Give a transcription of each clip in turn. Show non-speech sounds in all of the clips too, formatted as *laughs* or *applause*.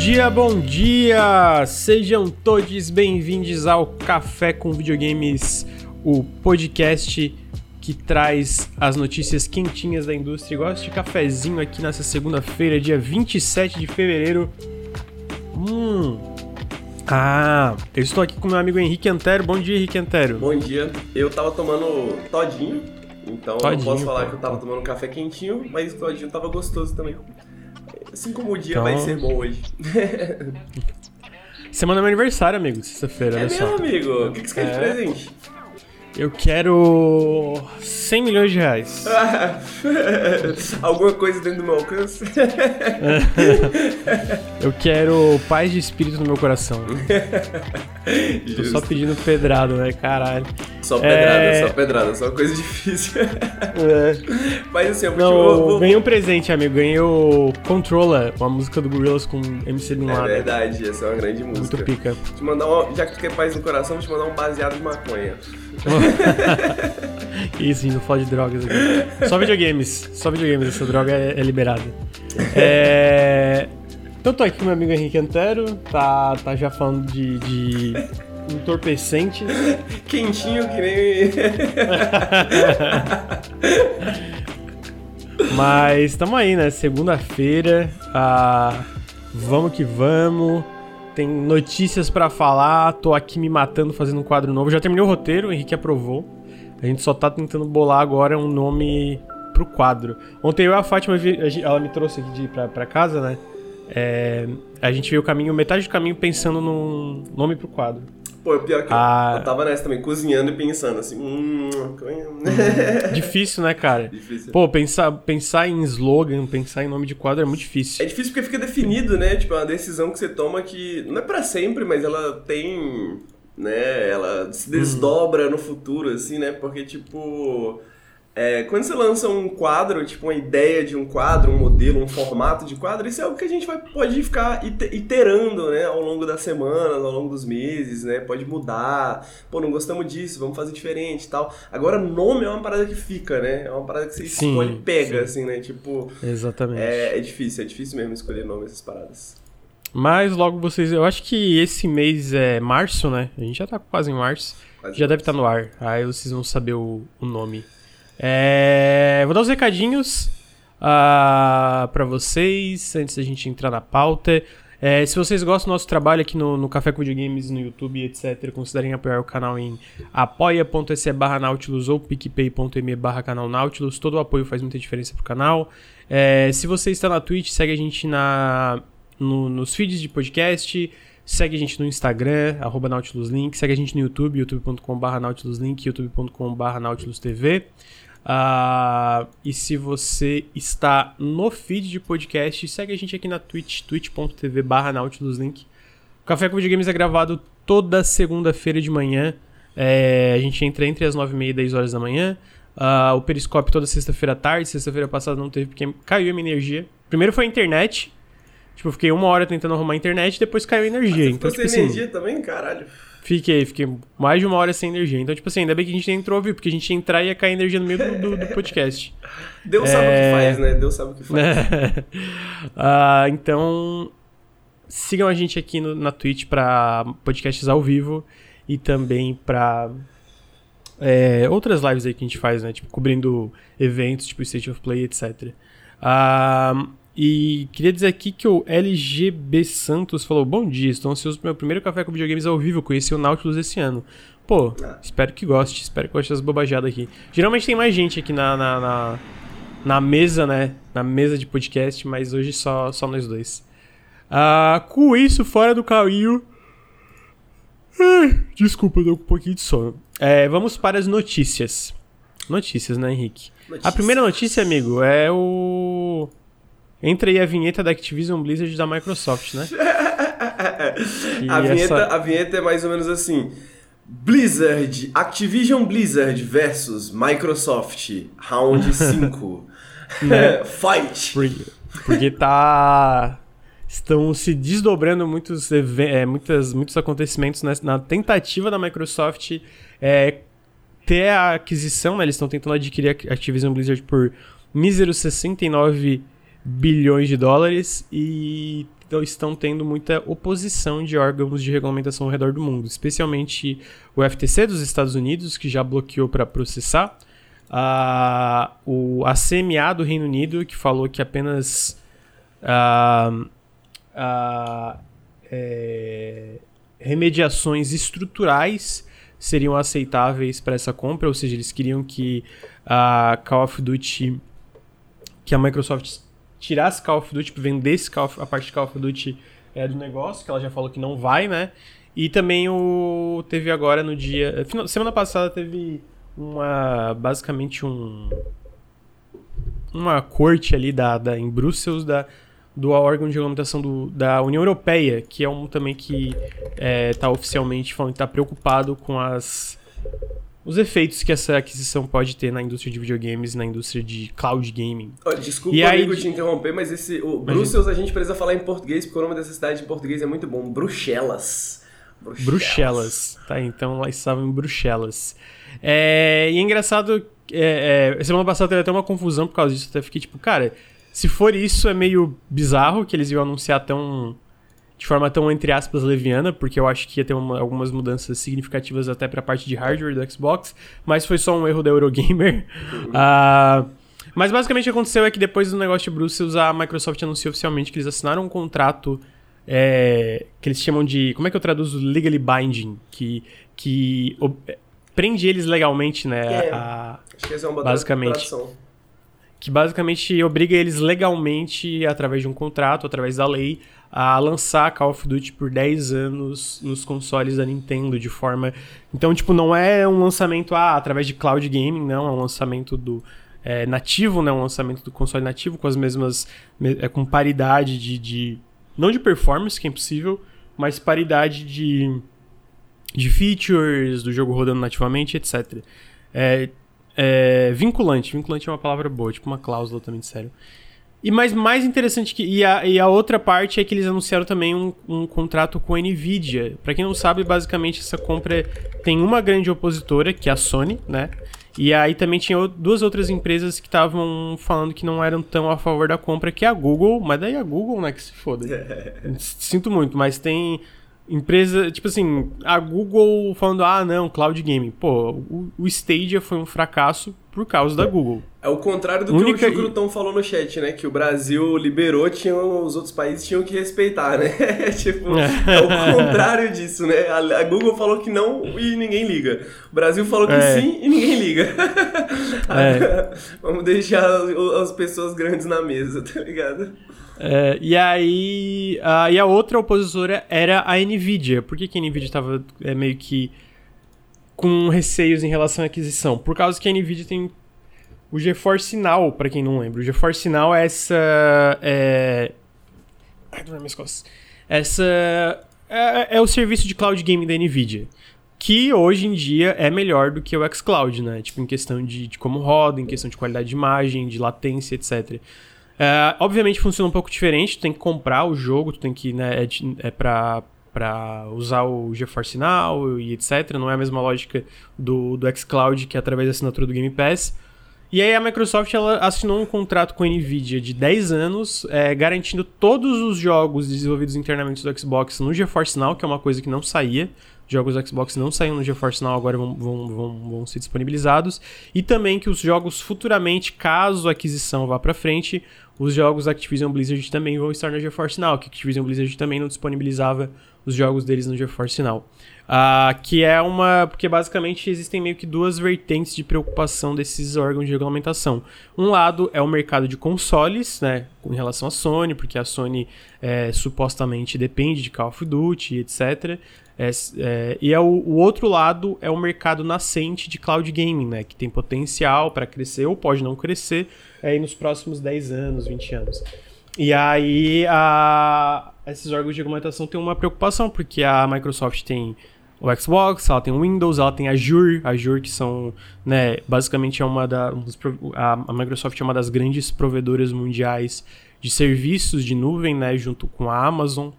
dia, bom dia! Sejam todos bem-vindos ao Café com Videogames, o podcast que traz as notícias quentinhas da indústria. Gosto de cafezinho aqui nessa segunda-feira, dia 27 de fevereiro. Hum. Ah, eu estou aqui com meu amigo Henrique Antero. Bom dia, Henrique Antero. Bom dia. Eu tava tomando todinho, então Todinho, não posso falar pô. que eu tava tomando café quentinho, mas o todinho tava gostoso também. Assim como o dia Então- vai ser bom hoje. Semana é meu aniversário, amigo, sexta-feira, é mesmo, amigo? O que, que você quer de É. presente? Eu quero 100 milhões de reais. *laughs* Alguma coisa dentro do meu alcance? *laughs* Eu quero paz de espírito no meu coração. Tô só pedindo pedrado, né? Caralho. Só pedrada, É. só pedrada, só coisa difícil. Mas assim, eu Não, vou- ganhei um presente, amigo. Ganhei o Controller, uma música do Gorillaz com MC Bin É verdade, essa é uma grande música. Muito pica. Te mandar uma, já que tu quer paz no coração, vou te mandar um baseado de maconha. *laughs* Isso, não fala de drogas aqui. Só videogames. Só videogames, essa droga é, é liberada. É... Então tô aqui com meu amigo Henrique Antero, tá, tá já falando de, de entorpecentes. Quentinho que nem. *laughs* Mas tamo aí, né? Segunda-feira. ah, vamos que vamos. Tem notícias pra falar. Tô aqui me matando fazendo um quadro novo. Já terminei o roteiro, o Henrique aprovou. A gente só tá tentando bolar agora um nome pro quadro. Ontem eu e a Fátima, ela me trouxe aqui pra, pra casa, né? É, a gente veio o caminho, metade do caminho pensando num nome pro quadro. Pô, pior que eu- Ah. eu tava nessa também, cozinhando e pensando assim. Hum, *laughs* Difícil, né, cara? difícil. Pô, pensar, pensar em slogan, pensar em nome de quadro é muito difícil. É difícil porque fica definido, né? Tipo, é uma decisão que você toma que não é pra sempre, mas ela tem, né? Ela se desdobra no futuro, assim, né? Porque, tipo, é, quando você lança um quadro, tipo, uma ideia de um quadro, um modelo, um formato de quadro, isso é algo que a gente vai, pode ficar ite- iterando, né? Ao longo das semanas, ao longo dos meses, né? Pode mudar. Pô, não gostamos disso, vamos fazer diferente e tal. Agora, nome é uma parada que fica, né? É uma parada que você Sim, escolhe e pega, sim. assim, né? Tipo, Exatamente. é, é difícil, é difícil mesmo escolher nome essas paradas. Mas logo vocês. Eu acho que esse mês é março, né? A gente já tá quase em março. Quase Já deve estar no ar. Aí vocês vão saber o, o nome. É, vou dar os recadinhos ah, pra vocês antes da gente entrar na pauta. É, se vocês gostam do nosso trabalho aqui no, no Café com Videogames, no YouTube, etc., considerem apoiar o canal em apoia.se barra Nautilus ou picpay.me barra canal Nautilus. Todo o apoio faz muita diferença pro canal. É, se você está na Twitch, segue a gente na, no- nos feeds de podcast. Segue a gente no Instagram, arroba NautilusLink. Segue a gente no YouTube, youtube.com.br NautilusLink, youtube.com.br NautilusTV. Ah, e se você está no feed de podcast, segue a gente aqui na Twitch, twitch.tv barra NautilusLink. O Café com Videogames é gravado toda segunda-feira de manhã. É, a gente entra entre as 9h30 e 10 horas da manhã. Ah, o Periscope toda sexta-feira à tarde. Sexta-feira passada não teve porque caiu a minha energia. Primeiro foi a internet. Tipo, eu fiquei uma hora tentando arrumar a internet e depois caiu a energia. Você então, tipo assim, energia também? Caralho. Fiquei, fiquei mais de uma hora sem energia. Então, tipo assim, ainda bem que a gente entrou ouvir, porque a gente ia entrar e ia cair energia no meio do, do- do *laughs* podcast. Deus sabe o É. que faz, né? Deus sabe o que faz. *laughs* Ah, então, sigam a gente aqui no- na Twitch pra podcasts ao vivo e também pra é, outras lives aí que a gente faz, né? Tipo, cobrindo eventos, tipo State of Play, etc. Ah, e queria dizer aqui que o LGB Santos falou: Bom dia, estou ansioso pro meu primeiro café com videogames ao vivo. Conheci o Nautilus esse ano. Pô, Ah. espero que goste, espero que goste das bobajadas aqui. Geralmente tem mais gente aqui na, na, na, na mesa, né? Na mesa de podcast, mas hoje só, só nós dois. Ah, com isso, fora do caminho. Ai, Desculpa, eu tô com um pouquinho de sono. É, vamos para as notícias. Notícias, né, Henrique? A Notícias. primeira notícia, amigo, é o. Entra aí a vinheta da Activision Blizzard da Microsoft, né? *laughs* A, vinheta, essa- a vinheta é mais ou menos assim. Blizzard, Activision Blizzard versus Microsoft, round *laughs* 5. *laughs* Né? Fight! Porque, porque tá. Estão se desdobrando muitos, é, muitas, muitos acontecimentos nessa- na tentativa da Microsoft é, ter a aquisição, né? Eles estão tentando adquirir a Activision Blizzard por míseros 69 bilhões de dólares e estão tendo muita oposição de órgãos de regulamentação ao redor do mundo, especialmente o FTC dos Estados Unidos, que já bloqueou para processar, a, o, a CMA do Reino Unido, que falou que apenas a, a, é, remediações estruturais seriam aceitáveis para essa compra, ou seja, eles queriam que a Call of Duty, que a Microsoft tirasse Call of Duty, vendesse Call of, a parte de Call of Duty é, do negócio, que ela já falou que não vai, né? E também o teve agora no dia, semana passada teve uma basicamente um uma corte ali da, da em Bruxelas da do órgão de regulamentação do, da União Europeia, que é um também que está é, tá oficialmente falando que está preocupado com as os efeitos que essa aquisição pode ter na indústria de videogames e na indústria de cloud gaming. Desculpa, e amigo, aí, te interromper, mas esse o Bruxelas a gente precisa falar em português, porque o nome dessa cidade em português é muito bom. Bruxelas. Bruxelas. Bruxelas. Tá, então lá estava em Bruxelas. É, e é engraçado, é, é, semana passada teve até uma confusão por causa disso. Até fiquei tipo, cara, se for isso, é meio bizarro que eles iam anunciar tão. De forma tão, entre aspas, leviana, porque eu acho que ia ter uma, algumas mudanças significativas até pra parte de hardware do Xbox, mas foi só um erro da Eurogamer. uh, mas basicamente o que aconteceu é que depois do negócio de Brussels, a Microsoft anunciou oficialmente que eles assinaram um contrato é, que eles chamam de. Como é que eu traduzo? Legally binding. Que, que prende eles legalmente, né? É, a, acho que essa é uma basicamente. Tradução que basicamente obriga eles legalmente, através de um contrato, através da lei, a lançar Call of Duty por 10 anos nos consoles da Nintendo de forma. Então, tipo, não é um lançamento ah, através de cloud gaming, não, é um lançamento do. É, nativo, né? Um lançamento do console nativo com as mesmas. É, com paridade de, de. Não de performance, que é impossível, mas paridade de. de features, do jogo rodando nativamente, etc. É, é, vinculante. Vinculante é uma palavra boa, tipo uma cláusula também de sério. E mais, mais interessante que. E a, e a outra parte é que eles anunciaram também um, um contrato com a Nvidia. Para quem não sabe, basicamente essa compra tem uma grande opositora, que é a Sony, né? E aí também tinha duas outras empresas que estavam falando que não eram tão a favor da compra, que é a Google, mas daí a Google, né, que se foda. *laughs* Sinto muito, mas tem empresa, tipo assim, a Google falando, ah, não, cloud gaming. Pô, o, o Stadia foi um fracasso por causa da Google. É o contrário do Única... que o Grutão falou no chat, né? Que o Brasil liberou, tinham, os outros países tinham que respeitar, né? *laughs* tipo, é. é o contrário disso, né? A, Google falou que não e ninguém liga. O Brasil falou que é. sim e ninguém liga. *laughs* É. Vamos deixar as pessoas grandes na mesa, *laughs* tá ligado? É, e aí. A, e a outra opositora era a Nvidia. Por que, que a Nvidia estava é, meio que com receios em relação à aquisição? Por causa que a Nvidia tem o GeForce Now, para quem não lembra. O GeForce Now é essa. É... Ai, é minhas costas. Essa. É, é, o serviço de cloud gaming da Nvidia. Que hoje em dia é melhor do que o xCloud, né? Tipo, em questão de, de como roda, em questão de qualidade de imagem, de latência, etc. É, obviamente funciona um pouco diferente, tu tem que comprar o jogo, tu tem que, né, é, é pra, pra usar o GeForce Now e etc. Não é a mesma lógica do, do xCloud, que é através da assinatura do Game Pass. E aí a Microsoft ela assinou um contrato com a Nvidia de 10 anos, é, garantindo todos os jogos desenvolvidos internamente do Xbox no GeForce Now, que é uma coisa que não saía jogos do Xbox não saíram no GeForce Now, agora vão, vão, vão, vão ser disponibilizados. E também que os jogos futuramente, caso a aquisição vá para frente, os jogos Activision Blizzard também vão estar no GeForce Now, que Activision Blizzard também não disponibilizava os jogos deles no GeForce Now. Uh, que é uma. Porque basicamente existem meio que duas vertentes de preocupação desses órgãos de regulamentação. Um lado é o mercado de consoles, né? Com relação à Sony, porque a Sony é, supostamente depende de Call of Duty, etc. É, é, e é o, o, outro lado é o mercado nascente de cloud gaming, né? Que tem potencial para crescer ou pode não crescer aí nos próximos 10 anos, 20 anos. E aí a, esses órgãos de regulamentação têm uma preocupação, porque a Microsoft tem o Xbox, ela tem o Windows, ela tem a Azure, Azure que são, né, basicamente é uma da a, a Microsoft é uma das grandes provedoras mundiais de serviços de nuvem, né, junto com a Amazon.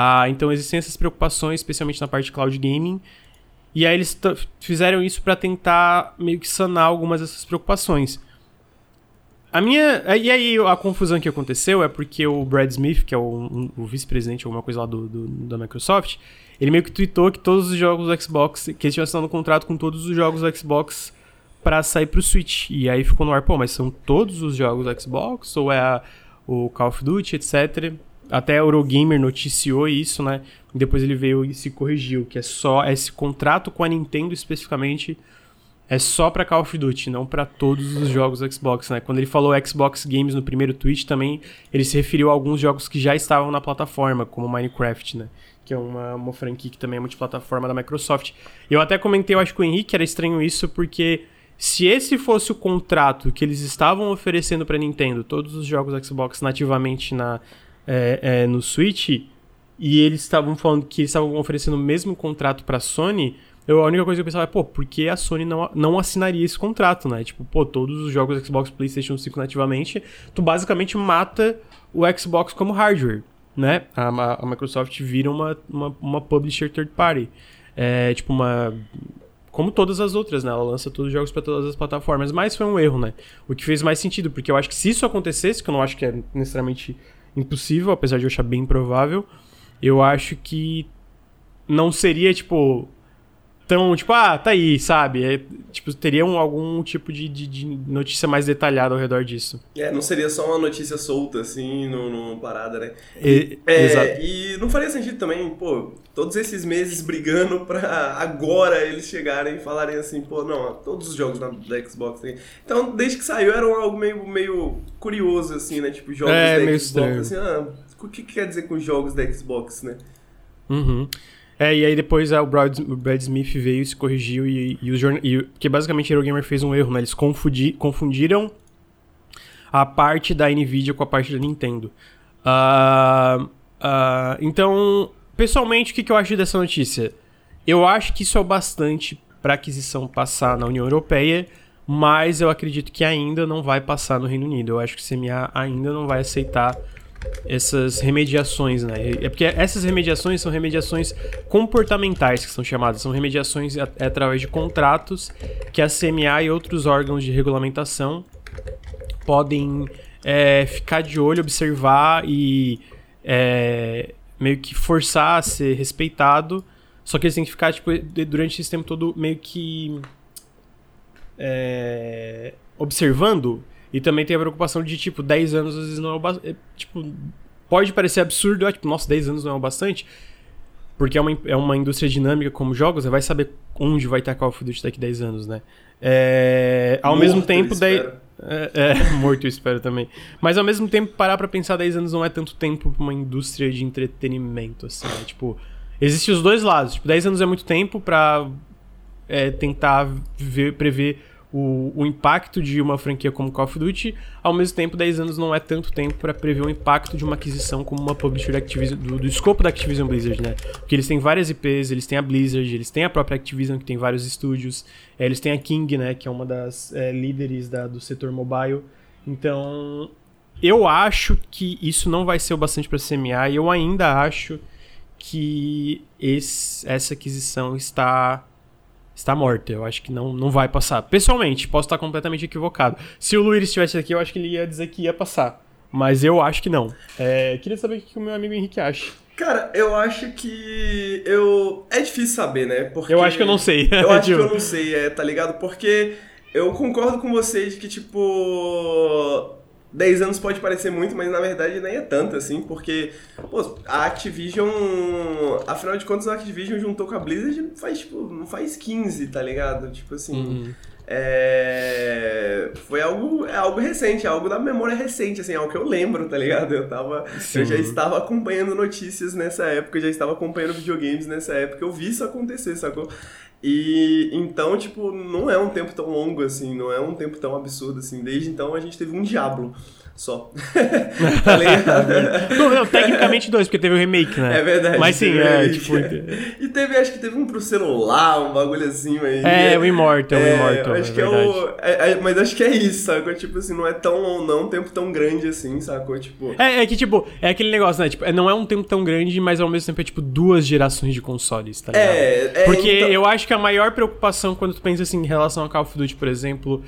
Ah, então existem essas preocupações, especialmente na parte de cloud gaming. E aí eles fizeram isso para tentar meio que sanar algumas dessas preocupações. A minha. E aí, a confusão que aconteceu é porque o Brad Smith, que é o, o vice-presidente, alguma coisa lá do, do, da Microsoft, ele meio que tweetou que todos os jogos do Xbox. que eles tinham assinado um contrato com todos os jogos do Xbox para sair pro Switch. E aí ficou no ar, pô, mas são todos os jogos do Xbox? Ou é a, o Call of Duty, etc. Até a Eurogamer noticiou isso, né? Depois ele veio e se corrigiu, que é só esse contrato com a Nintendo especificamente é só para Call of Duty, não para todos os jogos Xbox, né? Quando ele falou Xbox Games no primeiro tweet também, ele se referiu a alguns jogos que já estavam na plataforma, como Minecraft, né? Que é uma, uma franquia que também é multiplataforma da Microsoft. Eu até comentei, eu acho que o Henrique era estranho isso, porque se esse fosse o contrato que eles estavam oferecendo para Nintendo, todos os jogos Xbox nativamente na, é, é, no Switch, e eles estavam falando que eles estavam oferecendo o mesmo contrato para Sony, eu, a única coisa que eu pensava é, pô, por que a Sony não, não assinaria esse contrato, né? Tipo, pô, todos os jogos Xbox PlayStation 5 nativamente, tu basicamente mata o Xbox como hardware, né? A, a, a Microsoft vira uma, uma, uma publisher third party. É, tipo, uma como todas as outras, né? Ela lança todos os jogos para todas as plataformas, mas foi um erro, né? O que fez mais sentido, porque eu acho que se isso acontecesse, que eu não acho que é necessariamente impossível, apesar de eu achar bem improvável, eu acho que não seria, tipo, tão, tipo, ah, tá aí, sabe? É, tipo, teria um, algum tipo de, de, de, notícia mais detalhada ao redor disso. É, não seria só uma notícia solta, assim, no, no parada, né? E, é, exato. E não faria sentido também, pô, todos esses meses brigando *laughs* pra agora eles chegarem e falarem assim, pô, não, todos os jogos da, da Xbox. Então, desde que saiu, era algo meio, meio curioso, assim, né? Tipo, jogos É, da meio Xbox, estranho. assim, ah, o que, que quer dizer com jogos da Xbox, né? Uhum. É, e aí depois é, o, Brad, o Brad Smith veio, se corrigiu e, e os jorna- e, Porque basicamente a Eurogamer fez um erro, né? Eles confundi, confundiram a parte da Nvidia com a parte da Nintendo. Ah, ah, então, pessoalmente, o que, que eu acho dessa notícia? Eu acho que isso é o bastante para aquisição passar na União Europeia, mas eu acredito que ainda não vai passar no Reino Unido. Eu acho que o CMA ainda não vai aceitar essas remediações, né? É porque essas remediações são remediações comportamentais que são chamadas, são remediações é através de contratos que a CMA e outros órgãos de regulamentação podem é, ficar de olho, observar e é, meio que forçar a ser respeitado. Só que eles têm que ficar tipo, durante esse tempo todo meio que é, observando e também tem a preocupação de, tipo, 10 anos às vezes não é o bastante. Tipo, pode parecer absurdo, é, tipo, nossa, 10 anos não é o bastante. Porque é uma, é uma indústria dinâmica como jogos, você vai saber onde vai estar Call of Duty daqui 10 anos, né? É, ao mesmo tempo, daí. espero. É, é, *laughs* morto eu espero também. Mas ao mesmo tempo, parar pra pensar 10 anos não é tanto tempo pra uma indústria de entretenimento, assim, né? Tipo, existem os dois lados. Tipo, 10 anos é muito tempo pra é, tentar ver, prever o, o impacto de uma franquia como Call of Duty, ao mesmo tempo 10 anos não é tanto tempo para prever o impacto de uma aquisição como uma publisher do, do escopo da Activision Blizzard, né? Porque eles têm várias IPs, eles têm a Blizzard, eles têm a própria Activision que tem vários estúdios, é, eles têm a King, né, que é uma das é, líderes da, do setor mobile. Então, eu acho que isso não vai ser o bastante para CMA e eu ainda acho que esse, essa aquisição está está morta. Eu acho que não, não vai passar. Pessoalmente, posso estar completamente equivocado. Se o Luiz estivesse aqui, eu acho que ele ia dizer que ia passar. Mas eu acho que não. É, queria saber o que o meu amigo Henrique acha. Cara, eu acho que eu. É difícil saber, né? Porque... Eu acho que eu não sei. Eu *laughs* acho que Tipo, eu não sei, é, tá ligado? Porque eu concordo com vocês que, tipo. 10 anos pode parecer muito, mas na verdade nem é tanto assim, porque pô, a Activision, afinal de contas, a Activision juntou com a Blizzard faz, tipo, não faz 15, tá ligado? Tipo assim, Uhum. é, foi algo, é algo recente, é algo da memória recente, assim, é algo que eu lembro, tá ligado? Eu tava, Sim. eu já estava acompanhando notícias nessa época, eu já estava acompanhando videogames nessa época, eu vi isso acontecer, sacou? E então, tipo, não é um tempo tão longo assim, não é um tempo tão absurdo assim. Desde então a gente teve um Diablo só. *laughs* tá ligado? *laughs* Não, não, tecnicamente dois, porque teve o remake, né? É verdade. Mas sim, é, tipo. E teve, acho que teve um pro celular, um bagulho assim aí. É, o Immortal, o É, Immortal. acho é que é o. é- é- mas acho que é isso, sacou? Tipo assim, não é tão. Não um tempo tão grande assim, sacou? Tipo. É, é que, tipo, é aquele negócio, né? Tipo, é- não é um tempo tão grande, mas ao mesmo tempo é, tipo, duas gerações de consoles, tá ligado? É, é, Porque então- eu acho que a maior preocupação quando tu pensa assim em relação a Call of Duty, por exemplo,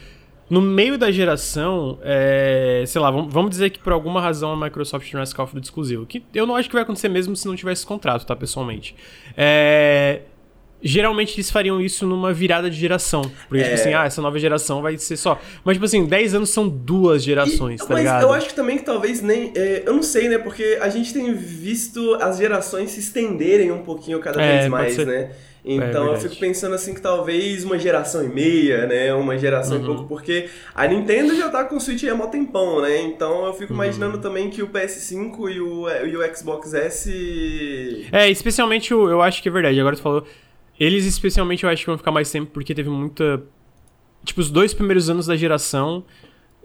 no meio da geração, é, sei lá, vamos, vamos dizer que por alguma razão a Microsoft não é Call of Duty exclusivo. Que eu não acho que vai acontecer mesmo se não tivesse contrato, tá, pessoalmente. É, geralmente eles fariam isso numa virada de geração. Porque, tipo é... tipo assim, ah, essa nova geração vai ser só. Mas, tipo assim, 10 anos são duas gerações, e, tá mas ligado? eu acho que também que talvez nem. É, eu não sei, né? Porque a gente tem visto as gerações se estenderem um pouquinho cada é, vez mais, né? Então é eu fico pensando assim que talvez uma geração e meia, né? Uma geração uhum. e pouco, porque a Nintendo já tá com o Switch há mó tempão, né? Então eu fico uhum. imaginando também que o PS5 e o, e o Xbox S. É, especialmente o, eu acho que é verdade. Agora tu falou eles, especialmente, eu acho que vão ficar mais tempo porque teve muita. Tipo, os dois primeiros anos da geração.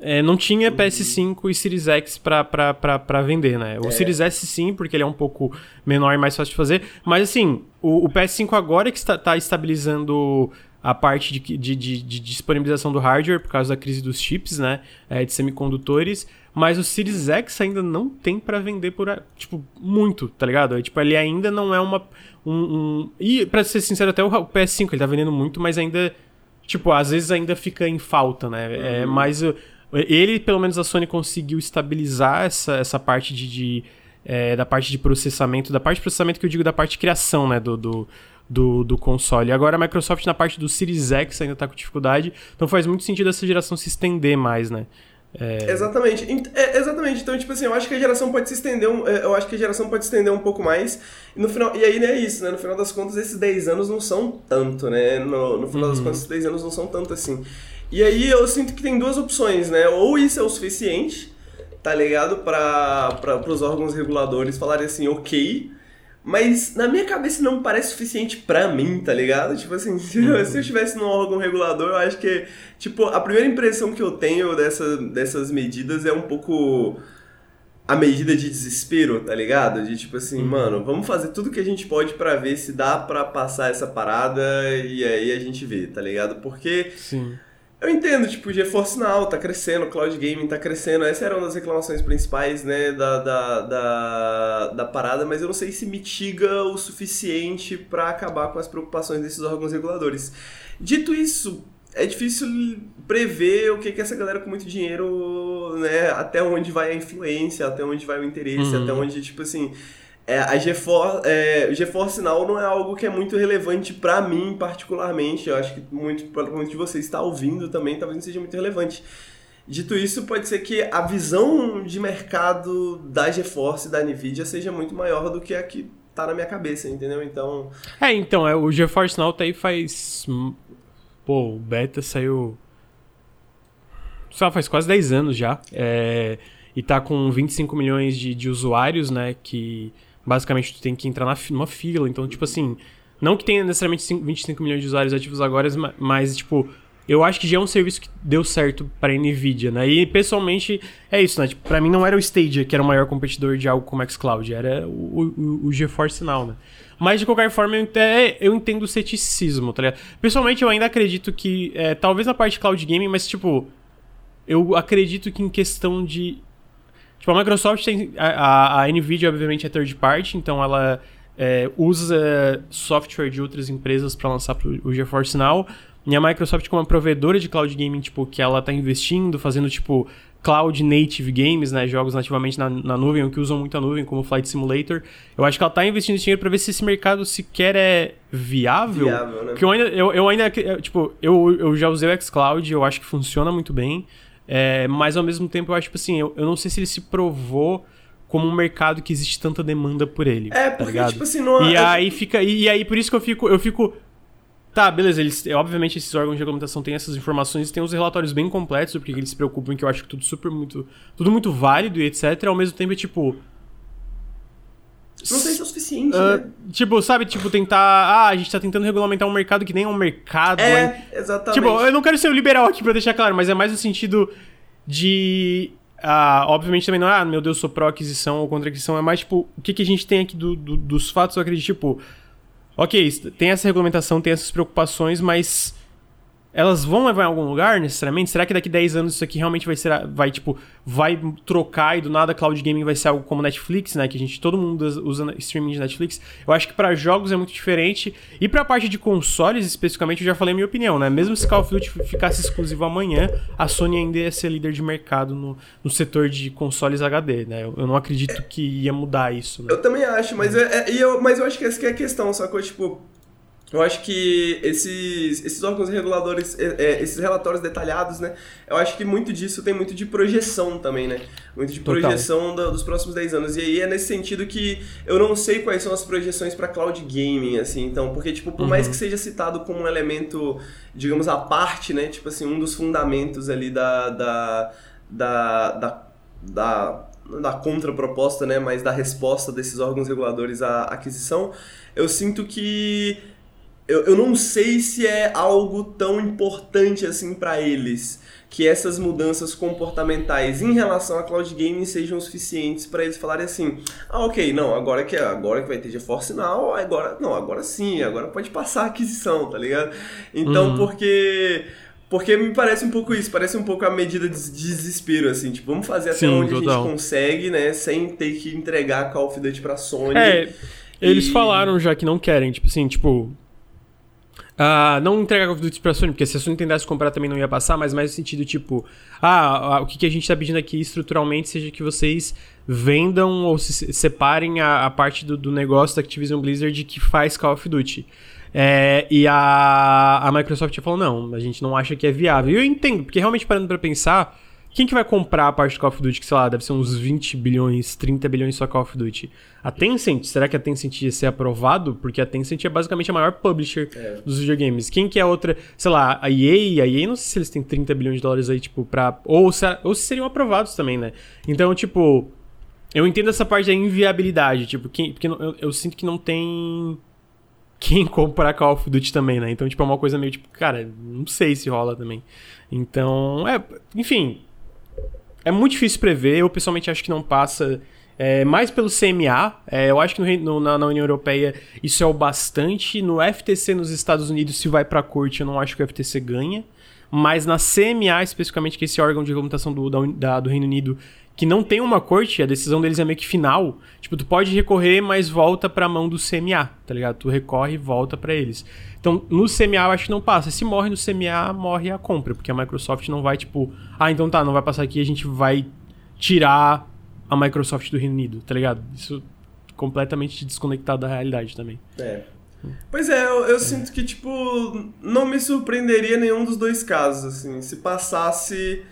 É, não tinha uhum. PS5 e Series X pra, pra, pra, pra vender, né? O é. Series S sim, porque ele é um pouco menor e mais fácil de fazer. Mas assim, o, o PS5 agora é que está, tá estabilizando a parte de, de, de, de, disponibilização do hardware por causa da crise dos chips, né? É, de semicondutores. Mas o Series X ainda não tem para vender por, tipo, muito, tá ligado? É, tipo, ele ainda não é uma, um, um... E, pra ser sincero, até o PS5 ele tá vendendo muito, mas ainda. Tipo, às vezes ainda fica em falta, né? É, uhum. É, mas ele, pelo menos a Sony conseguiu estabilizar essa, essa parte de. de é, da parte de processamento, da parte de processamento que eu digo da parte de criação, né? Do, do, do, do console. Agora a Microsoft na parte do Series X ainda tá com dificuldade, então faz muito sentido essa geração se estender mais, né? É... Exatamente. É, exatamente. Então, tipo assim, eu acho que a geração pode se estender um, é, eu acho que a geração pode se estender um pouco mais. E no final, e aí né, é isso, né? No final das contas, esses 10 anos não são tanto, né? No, no final uhum. das contas, esses 10 anos não são tanto assim. E aí eu sinto que tem duas opções, né? Ou isso é o suficiente, tá ligado? Para os órgãos reguladores falarem assim, ok, mas na minha cabeça não parece suficiente pra mim, tá ligado? Tipo assim, *laughs* se, eu, se eu estivesse num órgão regulador, eu acho que, tipo, a primeira impressão que eu tenho dessa, dessas medidas é um pouco a medida de desespero, tá ligado? De tipo assim, uhum. mano, vamos fazer tudo que a gente pode para ver se dá para passar essa parada e aí a gente vê, tá ligado? Porque Sim. Eu entendo, tipo, o GeForce Now tá crescendo, Cloud Gaming tá crescendo, essa era uma das reclamações principais, né, da, da, da, da parada, mas eu não sei se mitiga o suficiente para acabar com as preocupações desses órgãos reguladores. Dito isso, é difícil prever o que que essa galera com muito dinheiro, né, até onde vai a influência, até onde vai o interesse, uhum. até onde, tipo assim é, a GeForce, é, GeForce Now não é algo que é muito relevante para mim particularmente. Eu acho que muito, provavelmente de vocês está ouvindo também, talvez não seja muito relevante. Dito isso, pode ser que a visão de mercado da GeForce e da Nvidia seja muito maior do que a que tá na minha cabeça, entendeu? Então. É, então, é, o GeForce Now tá aí faz. Pô, o beta saiu. Só faz quase 10 anos já. É, e tá com 25 milhões de, de usuários, né? Que basicamente tu tem que entrar numa fila. Então, tipo assim, não que tenha necessariamente 25 milhões de usuários ativos agora, mas, tipo, eu acho que já é um serviço que deu certo pra Nvidia, né? E pessoalmente é isso, né? Tipo, pra mim não era o Stadia que era o maior competidor de algo como o xCloud, era o, o, o GeForce Now, né? Mas de qualquer forma, eu, é, eu entendo o ceticismo, tá ligado? Pessoalmente, eu ainda acredito que, é, talvez na parte de cloud gaming, mas tipo, eu acredito que em questão de Tipo, a Microsoft tem. A, a Nvidia, obviamente, é third party, então ela é, usa software de outras empresas para lançar pro, o GeForce Now. E a Microsoft, como uma provedora de cloud gaming, tipo, que ela tá investindo, fazendo, tipo, cloud native games, né? Jogos nativamente na, na nuvem, ou que usam muito a nuvem, como Flight Simulator. Eu acho que ela tá investindo dinheiro para ver se esse mercado sequer é viável. Viável, né? Porque eu ainda, eu, eu ainda, tipo, eu, eu já usei o xCloud, eu acho que funciona muito bem. É, mas ao mesmo tempo eu acho, tipo assim, eu, eu não sei se ele se provou como um mercado que existe tanta demanda por ele. É, tá porque, ligado? tipo assim, não E é... aí fica. E, e, aí por isso que eu fico. Eu fico. Tá, beleza, eles, obviamente esses órgãos de regulamentação têm essas informações, têm os relatórios bem completos, porque eles se preocupam que eu acho que tudo super muito. Tudo muito válido e etc. Ao mesmo tempo é tipo. Não sei se é o suficiente, uh, né? Tipo, sabe, tipo, tentar. Ah, a gente tá tentando regulamentar um mercado que nem é um mercado. É, exatamente. Tipo, eu não quero ser o liberal aqui pra deixar claro, mas é mais no sentido de. Ah, obviamente também não é, ah, meu Deus, sou pró-aquisição ou contra-aquisição, é mais tipo, o que, que a gente tem aqui do, do, dos fatos, eu acredito, tipo, ok, tem essa regulamentação, tem essas preocupações, mas elas vão levar em algum lugar, necessariamente? Será que daqui 10 anos isso aqui realmente vai ser, vai, tipo, vai trocar e do nada cloud gaming vai ser algo como Netflix, né? Que a gente, todo mundo usa streaming de Netflix. Eu acho que para jogos é muito diferente. E pra parte de consoles, especificamente, eu já falei a minha opinião, né? Mesmo se Call of Duty ficasse exclusivo amanhã, a Sony ainda ia ser líder de mercado no, no setor de consoles HD, né? Eu, eu não acredito que ia mudar isso. Né? Eu também acho, mas, é, é, eu, mas eu acho que essa que é a questão, sacou? Tipo, eu acho que esses, esses órgãos reguladores, é, é, esses relatórios detalhados, né? Eu acho que muito disso tem muito de projeção também, né? Muito de projeção dos próximos 10 anos. E aí é nesse sentido que eu não sei quais são as projeções para cloud gaming, assim. Então, porque, tipo, por uhum. mais que seja citado como um elemento, digamos, à parte, né? Tipo assim, um dos fundamentos ali da. da, da, da, da da contraproposta, né, mas da resposta desses órgãos reguladores à aquisição, eu sinto que eu, eu não sei se é algo tão importante assim para eles que essas mudanças comportamentais em relação a cloud gaming sejam suficientes para eles falarem assim: "Ah, OK, não, agora que agora que vai ter GeForce Now, agora não, agora sim, agora pode passar a aquisição", tá ligado? Então, uhum. porque porque me parece um pouco isso, parece um pouco a medida de desespero, assim, tipo, vamos fazer até Sim, onde total. a gente consegue, né, sem ter que entregar Call of Duty pra Sony. É, eles e... falaram já que não querem, tipo assim, tipo, Uh, não entregar Call of Duty pra Sony, porque se a Sony tentasse comprar também não ia passar, mas mais no sentido tipo, ah, o que, a gente tá pedindo aqui estruturalmente seja que vocês vendam ou se separem a, a parte do, do, negócio da Activision Blizzard que faz Call of Duty. É, e a, a Microsoft falou, não, a gente não acha que é viável. E eu entendo, porque realmente parando pra pensar, quem que vai comprar a parte do Call of Duty, que sei lá, deve ser uns 20 bilhões, 30 bilhões só Call of Duty? A Tencent, será que a Tencent ia ser aprovado? Porque a Tencent é basicamente a maior publisher é. dos videogames. Quem que é outra, sei lá, a EA, a EA não sei se eles têm 30 bilhões de dólares aí, tipo, pra... Ou se, ou se seriam aprovados também, né? Então, tipo, eu entendo essa parte da inviabilidade, tipo, quem, porque eu, eu sinto que não tem quem *laughs* comprar Call of Duty também, né? Então, tipo, é uma coisa meio tipo, cara, não sei se rola também. Então, é, enfim, é muito difícil prever, eu pessoalmente acho que não passa é, mais pelo CMA. É, eu acho que no, no, na, na, União Europeia isso é o bastante. No FTC nos Estados Unidos, se vai pra corte, eu não acho que o FTC ganha. Mas na CMA, especificamente, que é esse órgão de regulamentação do, da, do Reino Unido, que não tem uma corte, a decisão deles é meio que final. Tipo, tu pode recorrer, mas volta pra mão do CMA, tá ligado? Tu recorre e volta para eles. Então, no CMA eu acho que não passa. Se morre no CMA, morre a compra, porque a Microsoft não vai, tipo, ah, então tá, não vai passar aqui, a gente vai tirar a Microsoft do Reino Unido, tá ligado? Isso completamente desconectado da realidade também. É. Pois é, eu, eu é. sinto que, tipo, não me surpreenderia nenhum dos dois casos, assim, se passasse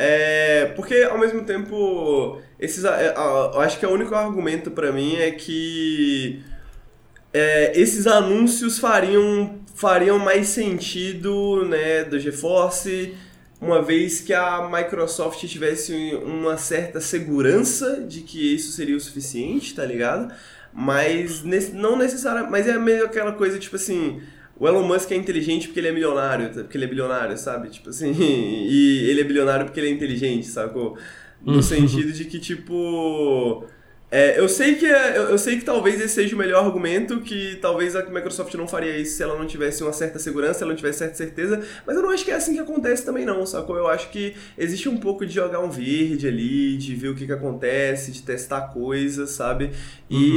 é, porque ao mesmo tempo, esses, eu acho que o único argumento para mim é que é, esses anúncios fariam, fariam mais sentido né, do GeForce, uma vez que a Microsoft tivesse uma certa segurança de que isso seria o suficiente, tá ligado? Mas não necessariamente. Mas é meio aquela coisa tipo assim o Elon Musk é inteligente porque ele é milionário, porque ele é bilionário, sabe? Tipo assim, *laughs* e ele é bilionário porque ele é inteligente, sacou? No uhum. sentido de que, tipo é, eu sei que é, eu, eu, sei que talvez esse seja o melhor argumento, que talvez a Microsoft não faria isso se ela não tivesse uma certa segurança, se ela não tivesse certa certeza, mas eu não acho que é assim que acontece também não, sacou? Eu acho que existe um pouco de jogar um verde ali, de ver o que, que acontece, de testar coisas, sabe? E uhum.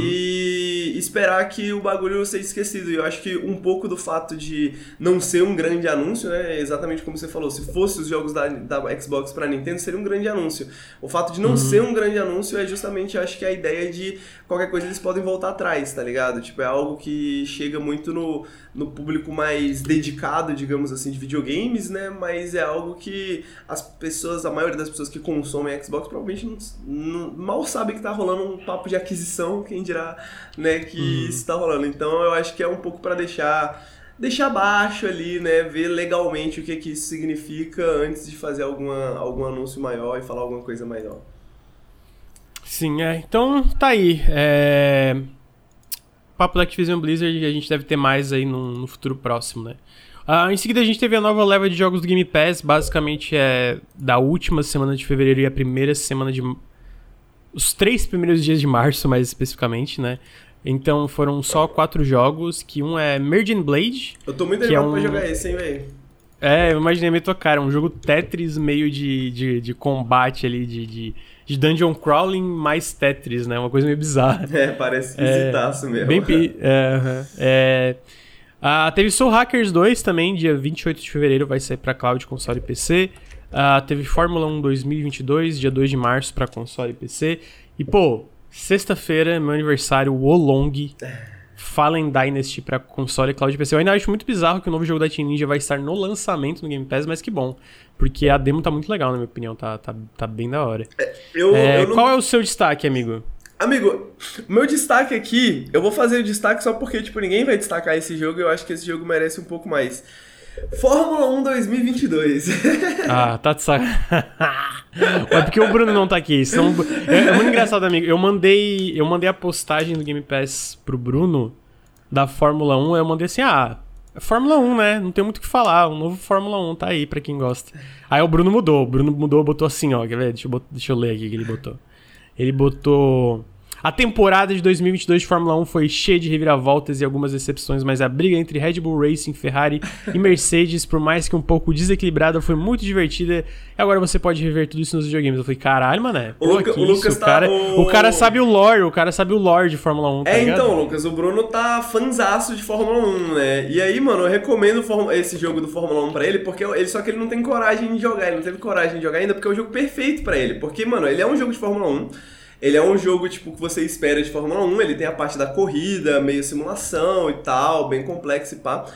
Esperar que o bagulho seja esquecido. E eu acho que um pouco do fato de não ser um grande anúncio, né? Exatamente como você falou, se fosse os jogos da, da Xbox para Nintendo, seria um grande anúncio. O fato de não uhum. ser um grande anúncio é justamente, acho que a ideia de qualquer coisa eles podem voltar atrás, tá ligado? Tipo, é algo que chega muito no, no público mais dedicado, digamos assim, de videogames, né? Mas é algo que as pessoas, a maioria das pessoas que consomem Xbox provavelmente não, não, mal sabe que tá rolando um papo de aquisição, quem dirá, né, que hum. isso tá rolando. Então eu acho que é um pouco para deixar deixar baixo ali, né? Ver legalmente o que, que isso significa antes de fazer alguma, algum anúncio maior e falar alguma coisa maior. Sim, é. Então, tá aí. É... Papo da Activision Blizzard a gente deve ter mais aí no, no futuro próximo, né? Uh, em seguida a gente teve a nova leva de jogos do Game Pass, basicamente é da última semana de fevereiro e a primeira semana de... Os três primeiros dias de março, mais especificamente, né? Então foram só quatro jogos, que um é Merging Blade. Eu tô muito animado é um... pra jogar esse, hein, velho? É, eu imaginei meio tocar. É um jogo Tetris meio de, de, de combate ali, de, de, de, dungeon crawling mais Tetris, né? Uma coisa meio bizarra. *laughs* É, parece esquisitaço é, mesmo. Bem pi... *laughs* É, é... Ah, teve Soul Hackers 2 também, dia 28 de fevereiro, vai sair pra cloud, console e PC. Ah, teve Fórmula 1 2022, dia 2 de março pra console e PC. E, pô, sexta-feira, meu aniversário, o Long. Fallen Dynasty pra console e cloud PC. Eu ainda acho muito bizarro que o novo jogo da Team Ninja vai estar no lançamento no Game Pass, mas que bom. Porque a demo tá muito legal, na minha opinião. Tá, tá, tá bem da hora. É, eu, é, eu não... Qual é o seu destaque, amigo? Amigo, meu destaque aqui, eu vou fazer o destaque só porque, tipo, ninguém vai destacar esse jogo eu acho que esse jogo merece um pouco mais. Fórmula 1 2022. *laughs* Ah, tá de saco. *laughs* é porque o Bruno não tá aqui. Senão... É, é muito engraçado, amigo. Eu mandei, eu mandei a postagem do Game Pass pro Bruno da Fórmula 1. Eu mandei assim: ah, é Fórmula 1, né? Não tem muito o que falar. O novo Fórmula 1 tá aí pra quem gosta. Aí o Bruno mudou. O Bruno mudou, botou assim, ó. Quer ver? Deixa eu, deixa eu ler aqui que ele botou. Ele botou. A temporada de 2022 de Fórmula 1 foi cheia de reviravoltas e algumas decepções, mas a briga entre Red Bull Racing, Ferrari e Mercedes, por mais que um pouco desequilibrada, foi muito divertida. E agora você pode rever tudo isso nos videogames. Eu falei, caralho, mané. O, Luca, o Lucas tá. O cara, o... o cara sabe o lore, o cara sabe o lore de Fórmula 1. Tá é, ligado? então, Lucas, o Bruno tá fanzaço de Fórmula 1, né? E aí, mano, eu recomendo esse jogo do Fórmula 1 pra ele, porque ele, só que ele não tem coragem de jogar. Ele não teve coragem de jogar ainda, porque é o jogo perfeito pra ele. Porque, mano, ele é um jogo de Fórmula 1. Ele é um jogo tipo que você espera de Fórmula 1, ele tem a parte da corrida, meio simulação e tal, bem complexo e pá.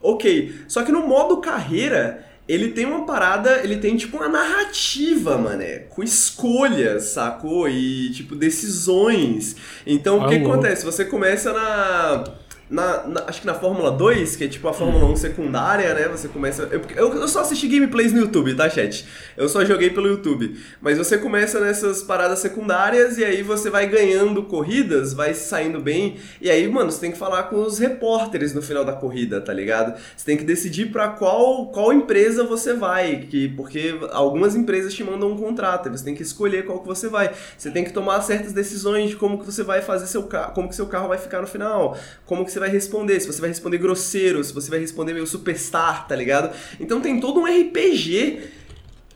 Ok, só que no modo carreira, ele tem uma parada, ele tem tipo uma narrativa, mané, com escolhas, sacou? E tipo decisões. Então, o que acontece? Você começa na na, na, acho que na Fórmula 2, que é tipo a Fórmula 1 secundária, né? Você começa. Eu, eu, só assisti gameplays no YouTube, tá, chat? Eu só joguei pelo YouTube. Mas você começa nessas paradas secundárias e aí você vai ganhando corridas, vai saindo bem. E aí, mano, você tem que falar com os repórteres no final da corrida, tá ligado? Você tem que decidir para qual, qual empresa você vai. Que, porque algumas empresas te mandam um contrato, e você tem que escolher qual que você vai. Você tem que tomar certas decisões de como que você vai fazer seu carro, como que seu carro vai ficar no final, como que você vai responder, se você vai responder grosseiro, se você vai responder meio superstar, tá ligado? Então tem todo um RPG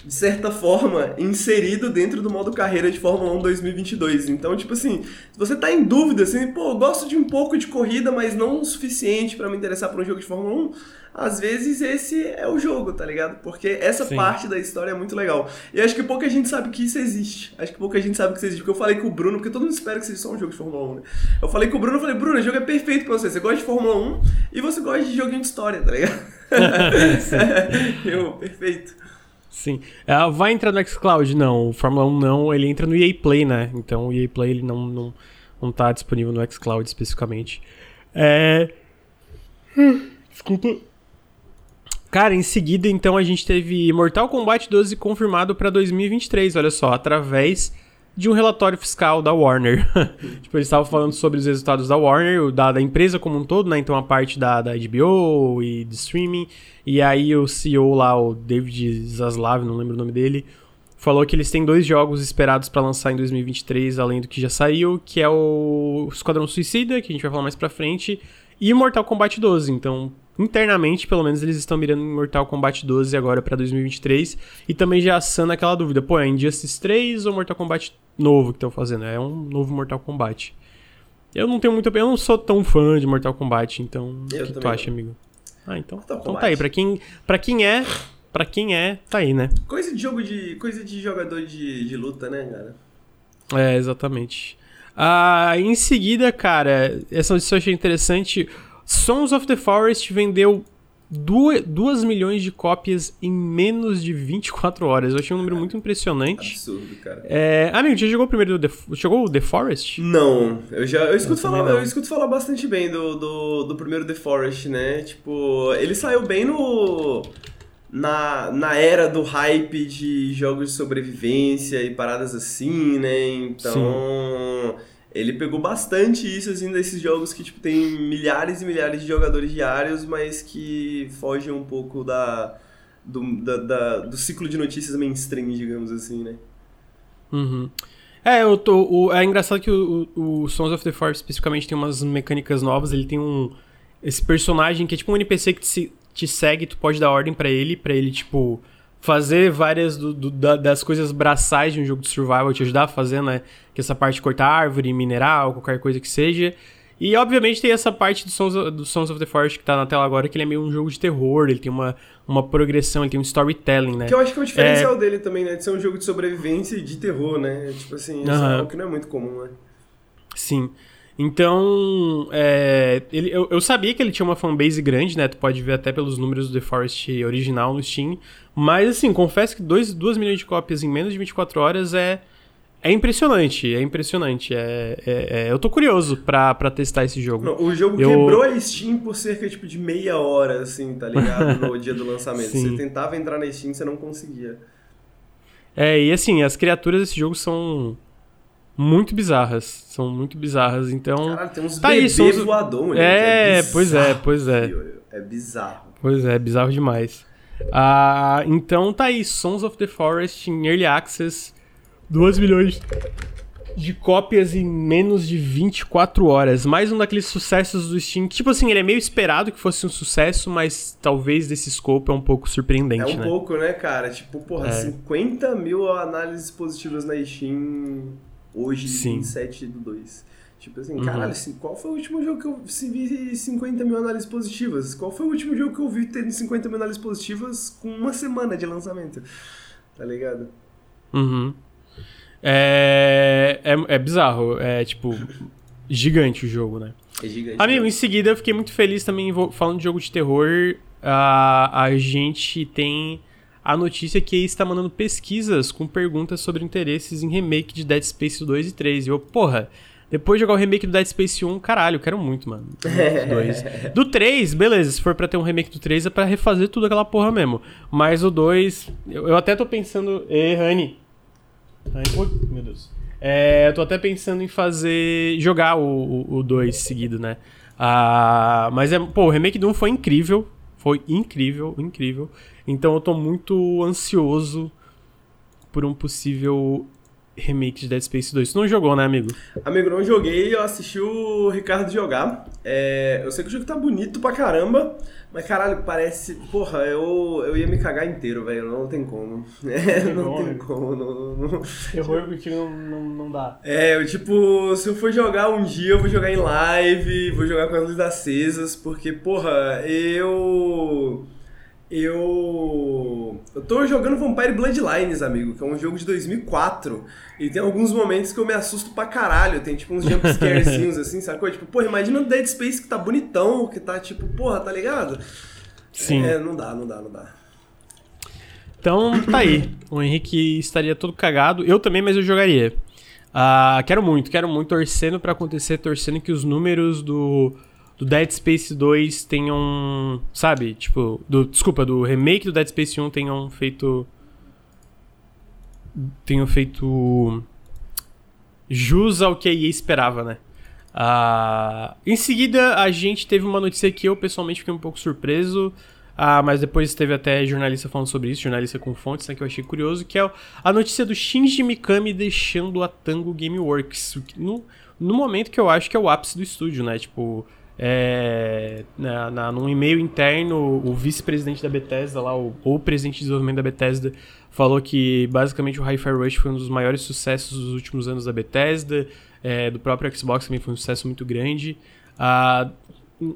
de certa forma, inserido dentro do modo carreira de Fórmula 1 2022. Então, tipo assim, se você tá em dúvida, assim, pô, gosto de um pouco de corrida, mas não o suficiente para me interessar por um jogo de Fórmula 1, às vezes esse é o jogo, tá ligado? Porque essa Sim. parte da história é muito legal. E acho que pouca gente sabe que isso existe. Acho que pouca gente sabe que isso existe. Porque eu falei com o Bruno, porque todo mundo espera que seja só um jogo de Fórmula 1, né? Eu falei com o Bruno, eu falei, Bruno, o jogo é perfeito pra você. Você gosta de Fórmula 1 e você gosta de joguinho de história, tá ligado? *laughs* *laughs* eu, perfeito. Sim. Uh, vai entrar no xCloud? Não. O Fórmula 1 não. Ele entra no EA Play, né? Então o EA Play ele não, não, não tá disponível no xCloud especificamente. É... Desculpa. Cara, em seguida, então, a gente teve Mortal Kombat 12 confirmado para 2023, olha só, através de um relatório fiscal da Warner. *laughs* tipo, eles estavam falando sobre os resultados da Warner, da, da, empresa como um todo, né? Então, a parte da, da HBO e de streaming. E aí, o CEO lá, o David Zaslav, não lembro o nome dele, falou que eles têm dois jogos esperados para lançar em 2023, além do que já saiu, que é o Esquadrão Suicida, que a gente vai falar mais pra frente, e Mortal Kombat 12. Então, internamente, pelo menos, eles estão mirando em Mortal Kombat 12 agora para 2023. E também já assando aquela dúvida: pô, é Injustice 3 ou Mortal Kombat novo que estão fazendo? É um novo Mortal Kombat. Eu não tenho muito. Eu não sou tão fã de Mortal Kombat, então. O que tu acha, amigo? Ah, então. então tá aí. Pra quem, pra quem é. Pra quem é, tá aí, né? Coisa de jogo de. Coisa de jogador de, de luta, né, cara? É, exatamente. Ah, em seguida, cara, essa notícia eu achei interessante. Sons of the Forest vendeu 2 milhões de cópias em menos de 24 horas. Eu achei um número muito impressionante. Absurdo, cara. É... Amigo, já jogou primeiro The... Chegou o The Forest? Não. Eu já eu escuto, eu falar, eu escuto falar bastante bem do, do, do primeiro The Forest, né? Tipo, ele saiu bem no. Na, na era do hype de jogos de sobrevivência e paradas assim, né? Então. Sim ele pegou bastante isso, assim, desses jogos que, tipo, tem milhares e milhares de jogadores diários, mas que fogem um pouco da, do, da, da, do ciclo de notícias mainstream, digamos assim, né? Uhum. É, eu tô, o, é engraçado que o, o, Sons of the Forest especificamente tem umas mecânicas novas, ele tem um... esse personagem que é tipo um NPC que te, te segue, tu pode dar ordem para ele, para ele, tipo, fazer várias do, do, das coisas braçais de um jogo de survival, te ajudar a fazer, né? Que essa parte de cortar árvore, mineral, qualquer coisa que seja. E obviamente tem essa parte do Sons, of, do Sons of the Forest que tá na tela agora, que ele é meio um jogo de terror, ele tem uma, uma progressão, ele tem um storytelling, né? Que eu acho que é o diferencial é... dele também, né? De ser um jogo de sobrevivência e de terror, né? Tipo assim, isso é algo que não é muito comum, né? Sim. Então, é, ele, eu, eu, sabia que ele tinha uma fanbase grande, né? Tu pode ver até pelos números do The Forest original no Steam. Mas, assim, confesso que 2 milhões de cópias em menos de 24 horas é, é impressionante. É impressionante. É, é, é eu tô curioso pra, pra testar esse jogo. Não, o jogo eu... quebrou a Steam por cerca tipo, de meia hora, assim, tá ligado? *laughs* No dia do lançamento. Sim. Você tentava entrar na Steam, você não conseguia. É, e assim, as criaturas desse jogo são muito bizarras. São muito bizarras, então... Caralho, tem uns tá bebê isso, voador, É, é pois é, pois é. É bizarro. Pois é, bizarro demais. Ah, então tá aí, Sons of the Forest em Early Access. 2 milhões de cópias em menos de 24 horas. Mais um daqueles sucessos do Steam. Tipo assim, ele é meio esperado que fosse um sucesso, mas talvez desse scope é um pouco surpreendente, É um né? pouco, né, cara? Tipo, porra, é. 50 mil análises positivas na Steam hoje, Sim. 27 do 2. Tipo assim, uhum. caralho, assim, qual foi o último jogo que eu vi 50 mil análises positivas? Qual foi o último jogo que eu vi tendo 50 mil análises positivas com uma semana de lançamento? Tá ligado? Uhum. É, é, é bizarro, é tipo, gigante o jogo, né? É gigante. Amigo, né? em seguida eu fiquei muito feliz também falando de jogo de terror. A, a gente tem a notícia que está mandando pesquisas com perguntas sobre interesses em remake de Dead Space 2 e 3. E eu, porra, depois de jogar o remake do Dead Space 1, caralho, eu quero muito, mano. *laughs* Do, do 3, beleza, se for pra ter um remake do 3 é pra refazer tudo aquela porra mesmo. Mas o 2, eu, eu até tô pensando. Ê, Honey. Oi, meu Deus. É, eu tô até pensando em fazer. jogar o 2 seguido, né? Ah, mas é. Pô, o remake do 1 foi incrível. Foi incrível, incrível. Então eu tô muito ansioso por um possível remake de Dead Space 2. Tu não jogou, né, amigo? Amigo, não joguei, eu assisti o Ricardo jogar. É, eu sei que o jogo tá bonito pra caramba, mas caralho, parece. Porra, eu, eu ia me cagar inteiro, velho. Não tem como. *laughs* É, não tem como. Não, não... Terror contigo não, não, não dá. É, eu, tipo, se eu for jogar um dia, eu vou jogar em live, vou jogar com as luzes acesas, porque, porra, eu. Eu. Eu tô jogando Vampire Bloodlines, amigo, que é um jogo de 2004. E tem alguns momentos que eu me assusto pra caralho. Tem tipo uns jumpscarezinhos *laughs* assim, sacou? Tipo, porra, imagina o Dead Space que tá bonitão, que tá tipo, porra, tá ligado? Sim. É, não dá, não dá, não dá. Então, tá aí. O Henrique estaria todo cagado. Eu também, mas eu jogaria. Uh, quero muito, quero muito, torcendo para acontecer, torcendo que os números do do Dead Space 2 tenham, sabe, tipo, do, desculpa, do remake do Dead Space 1 tenham feito tenham feito jus ao que a EA esperava, né? Uh, em seguida, a gente teve uma notícia que eu pessoalmente fiquei um pouco surpreso, uh, mas depois teve até jornalista falando sobre isso, jornalista com fontes, né, que eu achei curioso, que é a notícia do Shinji Mikami deixando a Tango Gameworks, no, no momento que eu acho que é o ápice do estúdio, né? Tipo, é, na, na, num e-mail interno, o vice-presidente da Bethesda, lá, o, o presidente de desenvolvimento da Bethesda, falou que basicamente o Hi-Fi Rush foi um dos maiores sucessos dos últimos anos da Bethesda, é, do próprio Xbox também foi um sucesso muito grande. A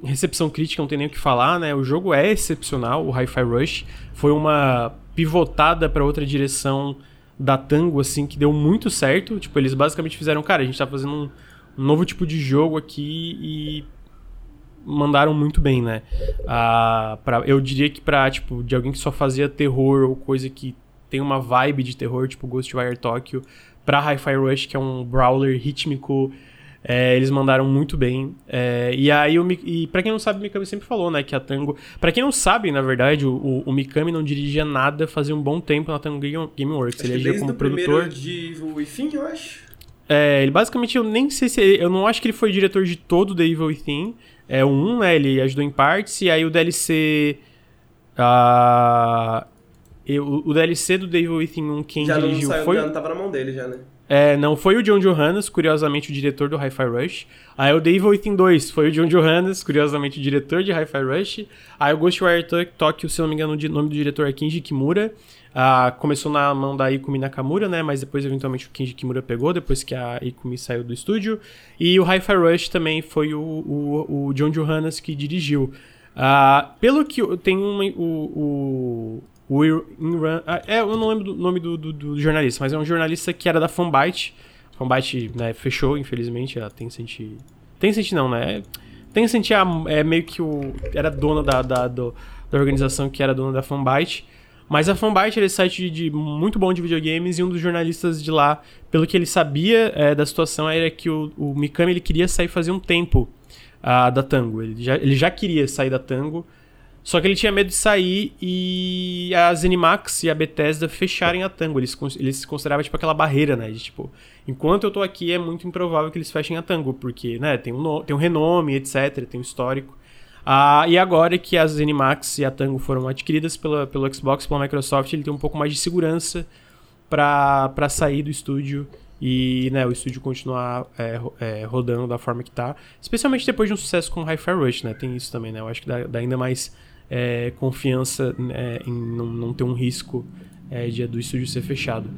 recepção crítica não tem nem o que falar, né? O jogo é excepcional, o Hi-Fi Rush. Foi uma pivotada para outra direção da Tango, assim, que deu muito certo. Tipo, eles basicamente fizeram, cara, a gente tá fazendo um, um novo tipo de jogo aqui e mandaram muito bem, né? Ah, pra, eu diria que pra, tipo, de alguém que só fazia terror ou coisa que tem uma vibe de terror, tipo Ghostwire Tokyo, pra Hi-Fi Rush, que é um brawler rítmico, é, eles mandaram muito bem. É, e aí, o, e pra quem não sabe, o Mikami sempre falou, né, que a Tango... Pra quem não sabe, na verdade, o, o Mikami não dirigia nada fazia um bom tempo na Tango Gameworks. Ele agia como produtor... de Within, eu acho. É, ele basicamente, eu nem sei se... eu não acho que ele foi diretor de todo The Evil Within, é o 1, né? Ele ajudou em partes. E aí o DLC. Uh, eu, o DLC do Devil Within 1, quem já dirigiu não saiu, foi. Já não tava na mão dele, já, né? É, não foi o John Johannes, curiosamente o diretor do Hi-Fi Rush. Aí o Devil Within 2 foi o John Johannes, curiosamente o diretor de Hi-Fi Rush. Aí o Ghostwire Tokyo, se não me engano, o nome do diretor é Kinji Kimura. Ah, começou na mão da Ikumi Nakamura, né? Mas depois, eventualmente, o Kinji Kimura pegou, depois que a Ikumi saiu do estúdio. E o Hi-Fi Rush também foi o, o, o John Johannes que dirigiu. Ah, pelo que tem um, o, o, o ah, é, eu não lembro do nome do, do, do, jornalista, mas é um jornalista que era da Fanbyte. Fanbyte né, fechou, infelizmente, a Tencent... Tencent não, né? Tencent é, é meio que o... Era dona da, da, do, da organização que era dona da Fanbyte. Mas a Fanbyte era esse site de, de, muito bom de videogames e um dos jornalistas de lá, pelo que ele sabia é, da situação, era que o, o Mikami ele queria sair fazer um tempo uh, da Tango. Ele já, ele já queria sair da Tango, só que ele tinha medo de sair e a Zenimax e a Bethesda fecharem a Tango. Eles, eles se consideravam tipo aquela barreira, né? De tipo, enquanto eu tô aqui é muito improvável que eles fechem a Tango, porque, né, tem um, tem um renome, etc, tem um histórico. Ah, e agora que as Zenimax e a Tango foram adquiridas pela, pelo Xbox, pela Microsoft, ele tem um pouco mais de segurança para sair do estúdio e né, o estúdio continuar é, é, rodando da forma que tá. Especialmente depois de um sucesso com Hi-Fi Rush, né? Tem isso também, né? Eu acho que dá, dá ainda mais é, confiança né, em não, não, ter um risco é, de, do estúdio ser fechado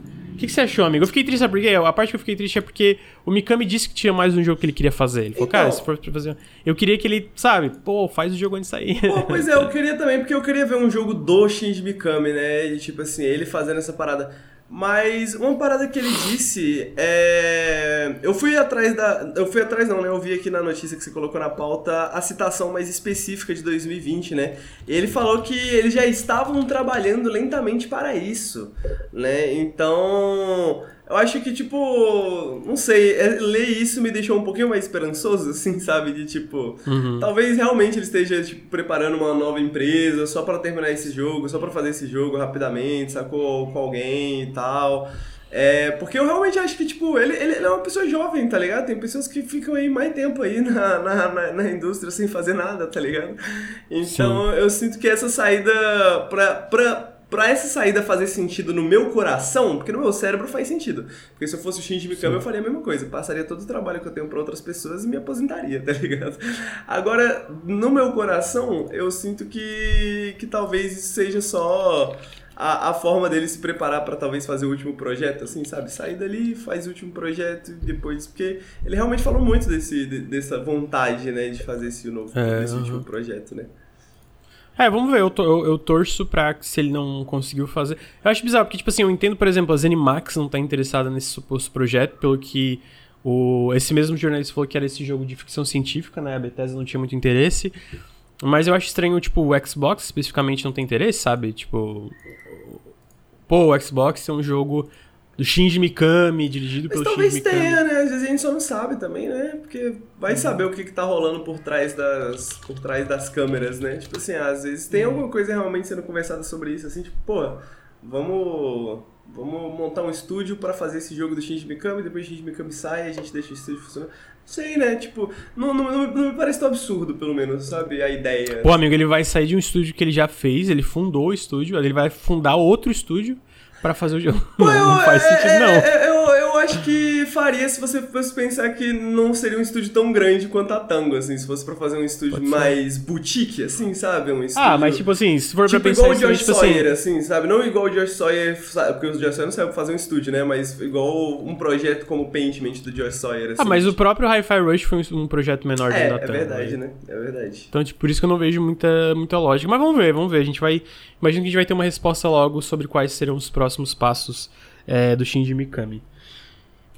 que, que você achou, amigo? Eu fiquei triste, sabe por quê? A parte que eu fiquei triste é porque o Mikami disse que tinha mais um jogo que ele queria fazer. Ele falou, então, cara, se for pra fazer. Eu queria que ele, sabe, pô, faz o jogo antes de sair. Pô, pois é, eu *laughs* queria também, porque eu queria ver um jogo do Shinji Mikami, né? E tipo assim, ele fazendo essa parada. Mas uma parada que ele disse é. Eu fui atrás da. Eu fui atrás, não, né? Eu vi aqui na notícia que você colocou na pauta a citação mais específica de 2020, né? Ele falou que eles já estavam trabalhando lentamente para isso, né? Então. Eu acho que, tipo, não sei, é, ler isso me deixou um pouquinho mais esperançoso, *laughs* assim, sabe? De tipo, uhum. talvez realmente ele esteja, tipo, preparando uma nova empresa só para terminar esse jogo, só para fazer esse jogo rapidamente, sacou? Com alguém e tal. É, porque eu realmente acho que, tipo, ele, ele é uma pessoa jovem, tá ligado? Tem pessoas que ficam aí mais tempo aí na, na, na, na indústria sem fazer nada, tá ligado? Então Sim. eu sinto que essa saída pra, pra, pra essa saída fazer sentido no meu coração, porque no meu cérebro faz sentido. Porque se eu fosse o Shinji Mikami, Sim. eu faria a mesma coisa. Passaria todo o trabalho que eu tenho pra outras pessoas e me aposentaria, *laughs* tá ligado? Agora, no meu coração, eu sinto que, que talvez isso seja só a, a forma dele se preparar para talvez fazer o último projeto, assim, sabe? Sair dali, faz o último projeto e depois. Porque ele realmente falou muito desse, dessa vontade, né, de fazer esse novo é, esse último projeto, né? É, vamos ver, eu, eu, eu, torço pra se ele não conseguiu fazer. Eu acho bizarro, porque, tipo assim, eu entendo, por exemplo, a Zenimax não tá interessada nesse suposto projeto, pelo que o, esse mesmo jornalista falou que era esse jogo de ficção científica, né? A Bethesda não tinha muito interesse. Mas eu acho estranho, tipo, o Xbox especificamente não tem interesse, sabe? Tipo. Pô, o Xbox é um jogo do Shinji Mikami, dirigido Mas pelo Shinji Mikami. talvez tenha, né? Às vezes a gente só não sabe também, né? Porque vai uhum. saber o que, que tá rolando por trás, das, por trás das câmeras, né? Tipo assim, às vezes tem uhum. alguma coisa realmente sendo conversada sobre isso, assim, tipo, pô, vamos, vamos montar um estúdio para fazer esse jogo do Shinji Mikami, depois o Shinji Mikami sai e a gente deixa o estúdio funcionando. Sei, né? Tipo, não, não, não, não, me parece tão absurdo, pelo menos, sabe? A ideia. Pô, amigo, ele vai sair de um estúdio que ele já fez, ele fundou o estúdio, ele vai fundar outro estúdio para fazer o jogo. *laughs* Pô, não, eu, não faz é, sentido, não. É, eu, eu acho que faria se você fosse pensar que não seria um estúdio tão grande quanto a Tango, assim, se fosse pra fazer um estúdio mais boutique, assim, sabe? Um estúdio... Ah, mas tipo assim, se for tipo pra pensar... igual o George tipo assim Sawyer, assim... assim, sabe? Não igual o George Sawyer, sabe? porque o George Sawyer não sabe fazer um estúdio, né? Mas igual um projeto como o Paintment do George Sawyer, assim. Ah, mas o próprio Hi-Fi Rush foi um projeto menor é, da Tango. É verdade, né? É verdade. Então, tipo, por isso que eu não vejo muita, muita lógica. Mas vamos ver, vamos ver. A gente vai... Imagino que a gente vai ter uma resposta logo sobre quais serão os próximos passos é, do Shinji Mikami.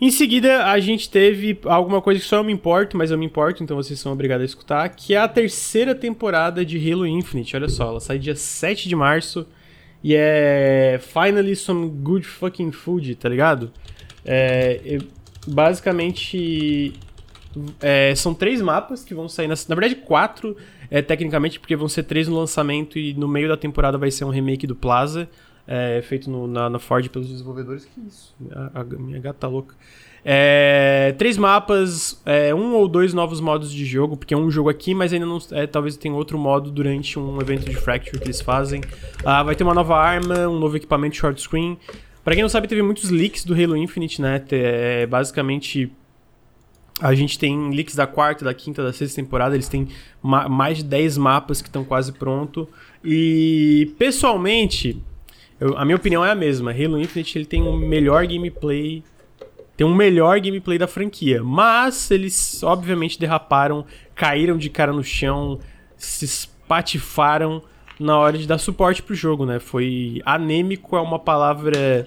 Em seguida, a gente teve alguma coisa que só eu me importo, mas eu me importo, então vocês são obrigados a escutar, que é a terceira temporada de Halo Infinite. Olha só, ela sai dia 7 de março e é Finally Some Good Fucking Food, tá ligado? É, basicamente, é, são três mapas que vão sair, na, na verdade quatro, é, tecnicamente, porque vão ser três no lançamento e no meio da temporada vai ser um remake do Plaza é, feito no, na, na, Ford pelos desenvolvedores. Que isso? A, a minha gata tá louca. É, três mapas, é, um ou dois novos modos de jogo, porque é um jogo aqui, mas ainda não. É, talvez tenha outro modo durante um evento de Fracture que eles fazem. Ah, vai ter uma nova arma, um novo equipamento short screen. Pra quem não sabe, teve muitos leaks do Halo Infinite, né? É, basicamente, a gente tem leaks da quarta, da quinta, da sexta temporada. Eles têm ma mais de 10 mapas que estão quase pronto. E, pessoalmente, eu, a minha opinião é a mesma. Halo Infinite ele tem um melhor gameplay tem um melhor gameplay da franquia. Mas eles, obviamente, derraparam, caíram de cara no chão, se espatifaram na hora de dar suporte pro jogo, né? Foi anêmico, é uma palavra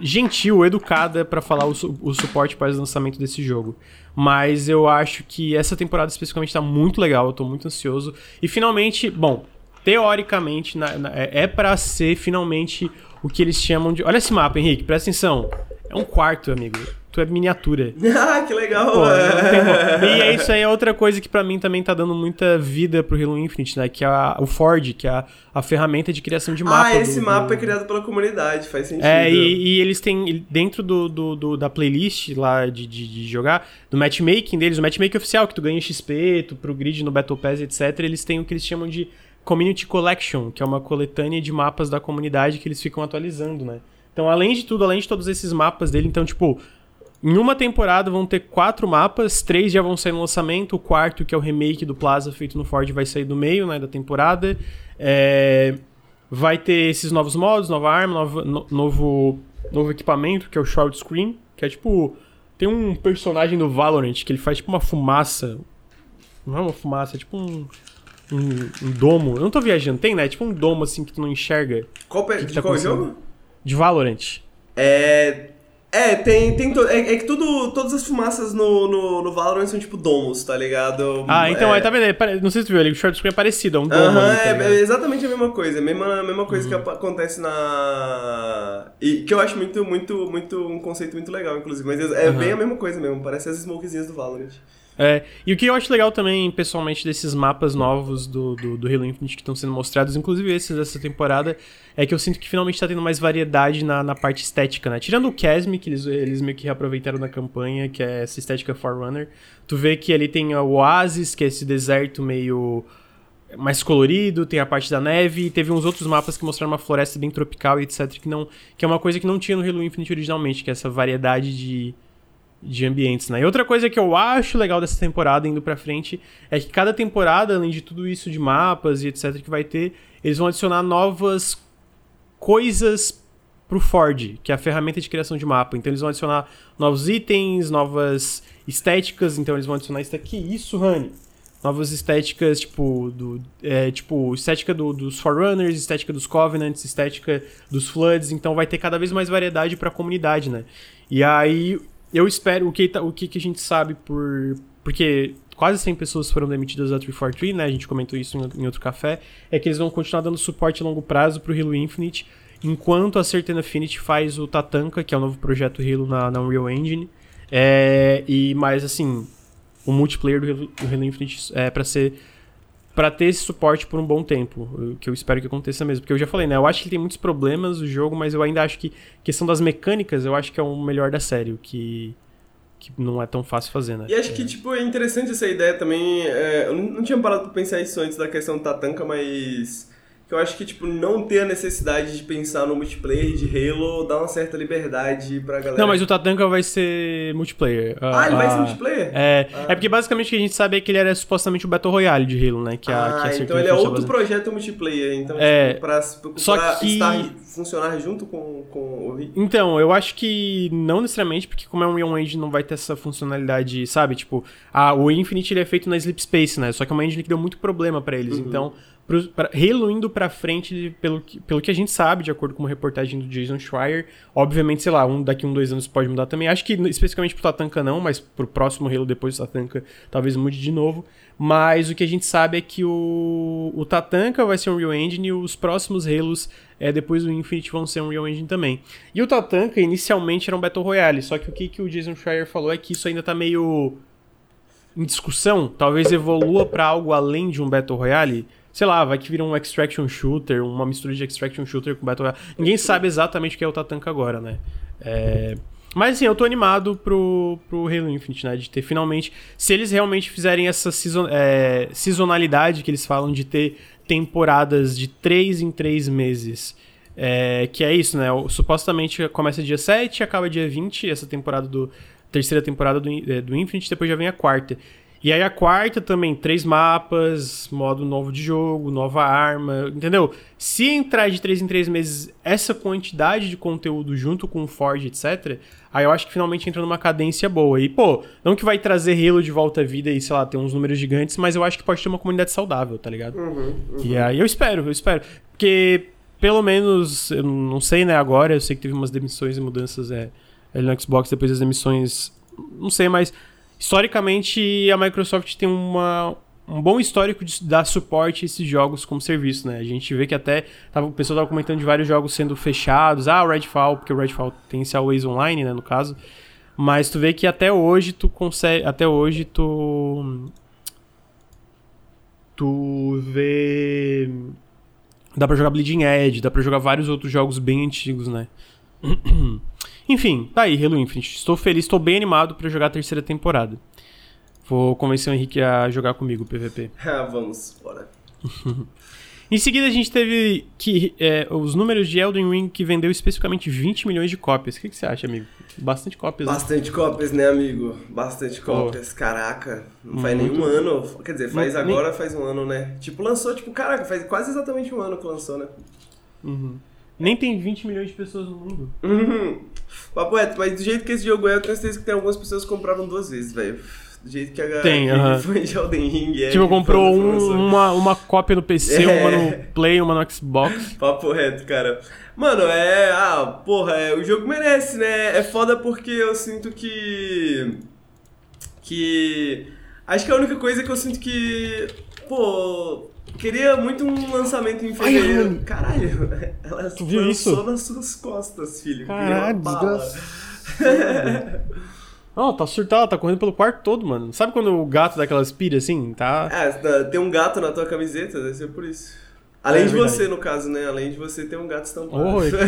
gentil, educada para falar o, su o suporte para o lançamento desse jogo. Mas eu acho que essa temporada especificamente tá muito legal, eu tô muito ansioso. E finalmente, bom, teoricamente, na, na, é, é para ser finalmente o que eles chamam de. Olha esse mapa, Henrique, presta atenção. É um quarto, amigo. Tu é miniatura. *laughs* ah, que legal! Pô, *laughs* e é isso aí, é outra coisa que para mim também tá dando muita vida pro Halo Infinite, né? Que é a, o Ford, que é a, a ferramenta de criação de mapa. Ah, esse do, mapa do... é criado pela comunidade, faz sentido. É, e, e eles têm, dentro do, do, do, da playlist lá de, de, de, jogar, do matchmaking deles, o matchmaking oficial, que tu ganha XP, tu pro grid no Battle Pass, etc., eles têm o que eles chamam de Community Collection, que é uma coletânea de mapas da comunidade que eles ficam atualizando, né? Então, além de tudo, além de todos esses mapas dele, então, tipo, em uma temporada vão ter quatro mapas, três já vão sair no lançamento, o quarto, que é o remake do Plaza feito no Ford, vai sair do meio, né, da temporada. É... Vai ter esses novos modos, nova arma, novo, no, novo, novo equipamento, que é o Short Screen, que é tipo... Tem um personagem do Valorant que ele faz tipo uma fumaça. Não é uma fumaça, é tipo um... Um, um, domo. Eu não tô viajando, tem, né? Tipo um domo assim que tu não enxerga. Qual, que que tá qual jogo? De Valorant. É. É, tem. tem to... é, é, que tudo, todas as fumaças no, no, no Valorant são tipo domos, tá ligado? Ah, então, é... aí tá vendo? É, não sei se tu viu ali, o short screen é parecido, é um domo. Uh -huh, ali, tá é, exatamente a mesma coisa, a mesma, mesma coisa que acontece na. E que eu acho muito, muito, muito. um conceito muito legal, inclusive. Mas é bem a mesma coisa mesmo, parece as smokezinhas do Valorant. É, e o que eu acho legal também, pessoalmente, desses mapas novos do, do, do Halo Infinite que estão sendo mostrados, inclusive esses dessa temporada, é que eu sinto que finalmente tá tendo mais variedade na, na parte estética, né? Tirando o Casme, que eles, eles meio que reaproveitaram na campanha, que é essa estética Forerunner, tu vê que ali tem o Oasis, que é esse deserto meio mais colorido, tem a parte da neve, e teve uns outros mapas que mostraram uma floresta bem tropical e etc, que, não, que é uma coisa que não tinha no Halo Infinite originalmente, que é essa variedade de de ambientes, né? E outra coisa que eu acho legal dessa temporada indo pra frente é que cada temporada, além de tudo isso de mapas e etc que vai ter, eles vão adicionar novas coisas pro Ford, que é a ferramenta de criação de mapa. Então eles vão adicionar novos itens, novas estéticas, então eles vão adicionar isso aqui, isso, Honey. Novas estéticas, tipo, do, é, tipo estética do, dos Forerunners, estética dos Covenants, estética dos Floods, então vai ter cada vez mais variedade para a comunidade, né? E aí eu espero, o que, tá, o que, a gente sabe por. Porque quase 100 pessoas foram demitidas da 343, né? A gente comentou isso em, em outro café. É que eles vão continuar dando suporte a longo prazo pro Halo Infinite, enquanto a Certain Affinity faz o Tatanka, que é o novo projeto Halo na, na Unreal Engine. É, e mais assim, o multiplayer do Halo, do Halo Infinite é para ser para ter esse suporte por um bom tempo, que eu espero que aconteça mesmo, porque eu já falei, né, eu acho que tem muitos problemas o jogo, mas eu ainda acho que questão das mecânicas, eu acho que é o melhor da série, o que que não é tão fácil fazer, né? E acho que, tipo, é interessante essa ideia também, é, eu não tinha parado pra pensar isso antes da questão do Tatanka, mas que eu acho que, tipo, não ter a necessidade de pensar no multiplayer de Halo dá uma certa liberdade pra galera. Não, mas o Tatanka vai ser multiplayer. Ah, ele vai ser multiplayer? É, ah. é porque basicamente o que a gente sabe é que ele era supostamente o Battle Royale de Halo, né? Que a, ah, que a então ele é outro projeto multiplayer, então, é, tipo, pra, pra, só pra que... estar, funcionar junto com, com o Então, eu acho que não necessariamente, porque como é um Real Engine não vai ter essa funcionalidade, sabe? Tipo, a, o Infinite ele é feito na Sleep Space, né? Só que é uma engine que deu muito problema para eles, uhum. então pro, pra, indo pra frente, pelo que, pelo que a gente sabe, de acordo com uma reportagem do Jason Schreier, obviamente, sei lá, um, daqui um, dois anos pode mudar também. Acho que especificamente pro Tatanka não, mas pro próximo Halo depois do Tatanka talvez mude de novo. Mas o que a gente sabe é que o, o Tatanka vai ser um Real Engine e os próximos Halos, é, depois do Infinite, vão ser um Real Engine também. E o Tatanka inicialmente era um Battle Royale, só que o que, que o Jason Schreier falou é que isso ainda tá meio em discussão, talvez evolua para algo além de um Battle Royale sei lá, vai que vira um extraction shooter, uma mistura de extraction shooter com Battle Royale. Ninguém sabe exatamente o que é o Tatanka agora, né? É... Mas assim, eu tô animado pro, pro Halo Infinite, né? De ter finalmente. Se eles realmente fizerem essa season, é, sazonalidade que eles falam de ter temporadas de 3 em 3 meses. É, que é isso, né? Supostamente começa dia 7 acaba dia 20, essa temporada do. Terceira temporada do, é, do Infinite, depois já vem a quarta. E aí a quarta também, três mapas, modo novo de jogo, nova arma, entendeu? Se entrar de três em três meses essa quantidade de conteúdo junto com o Forge, etc., aí eu acho que finalmente entra numa cadência boa. E, pô, não que vai trazer Halo de volta à vida e, sei lá, ter uns números gigantes, mas eu acho que pode ter uma comunidade saudável, tá ligado? Uhum, uhum. E aí eu espero, eu espero. Porque, pelo menos, eu não sei, né, agora, eu sei que teve umas demissões e mudanças é, no Xbox depois das demissões, não sei, mas historicamente a Microsoft tem uma, um bom histórico de dar suporte a esses jogos como serviço, né? A gente vê que até tava, o pessoal estava comentando de vários jogos sendo fechados. Ah, o Redfall, porque o Redfall tem esse Always Online, né, no caso. Mas tu vê que até hoje tu consegue, até hoje tu tu vê dá para jogar Bleeding Edge, dá para jogar vários outros jogos bem antigos, né? *clears throat* Enfim, tá aí, Halo Infinite. Estou feliz, estou bem animado para jogar a terceira temporada. Vou convencer o Henrique a jogar comigo o PVP. *laughs* Ah, vamos, bora. *laughs* em seguida, a gente teve que é, os números de Elden Ring que vendeu especificamente 20 milhões de cópias. O que, que você acha, amigo? Bastante cópias. Né? Bastante né? cópias, né, amigo? Bastante cópias. Caraca, não faz Muito... nenhum ano. Quer dizer, faz não, agora, nem... faz um ano, né? Tipo, lançou, tipo, caraca, faz quase exatamente um ano que lançou, né? Uhum. Nem tem 20 milhões de pessoas no mundo. Uhum. Papo reto, mas do jeito que esse jogo é, eu tenho certeza que tem algumas pessoas que compraram duas vezes, velho. Do jeito que a tem, *laughs* uh -huh. foi de Elden Ring. É, tipo, comprou um, uma, uma cópia no PC, é. uma no Play, uma no Xbox. *laughs* Papo reto, cara. Mano, é. Ah, porra, é, o jogo merece, né? É foda porque eu sinto que. Que. Acho que a única coisa que eu sinto que. Pô, Queria muito um lançamento em fevereiro. Ai, Caralho, ela tu viu isso? nas suas costas, filho. Caralho, desgraça. *laughs* Não, tá surtado, tá correndo pelo quarto todo, mano. Sabe quando o gato dá aquela espira assim? Tá. É, tem um gato na tua camiseta, deve ser por isso. Além é, de verdade. você, no caso, né? Além de você ter um gato estampado. Oi, *laughs*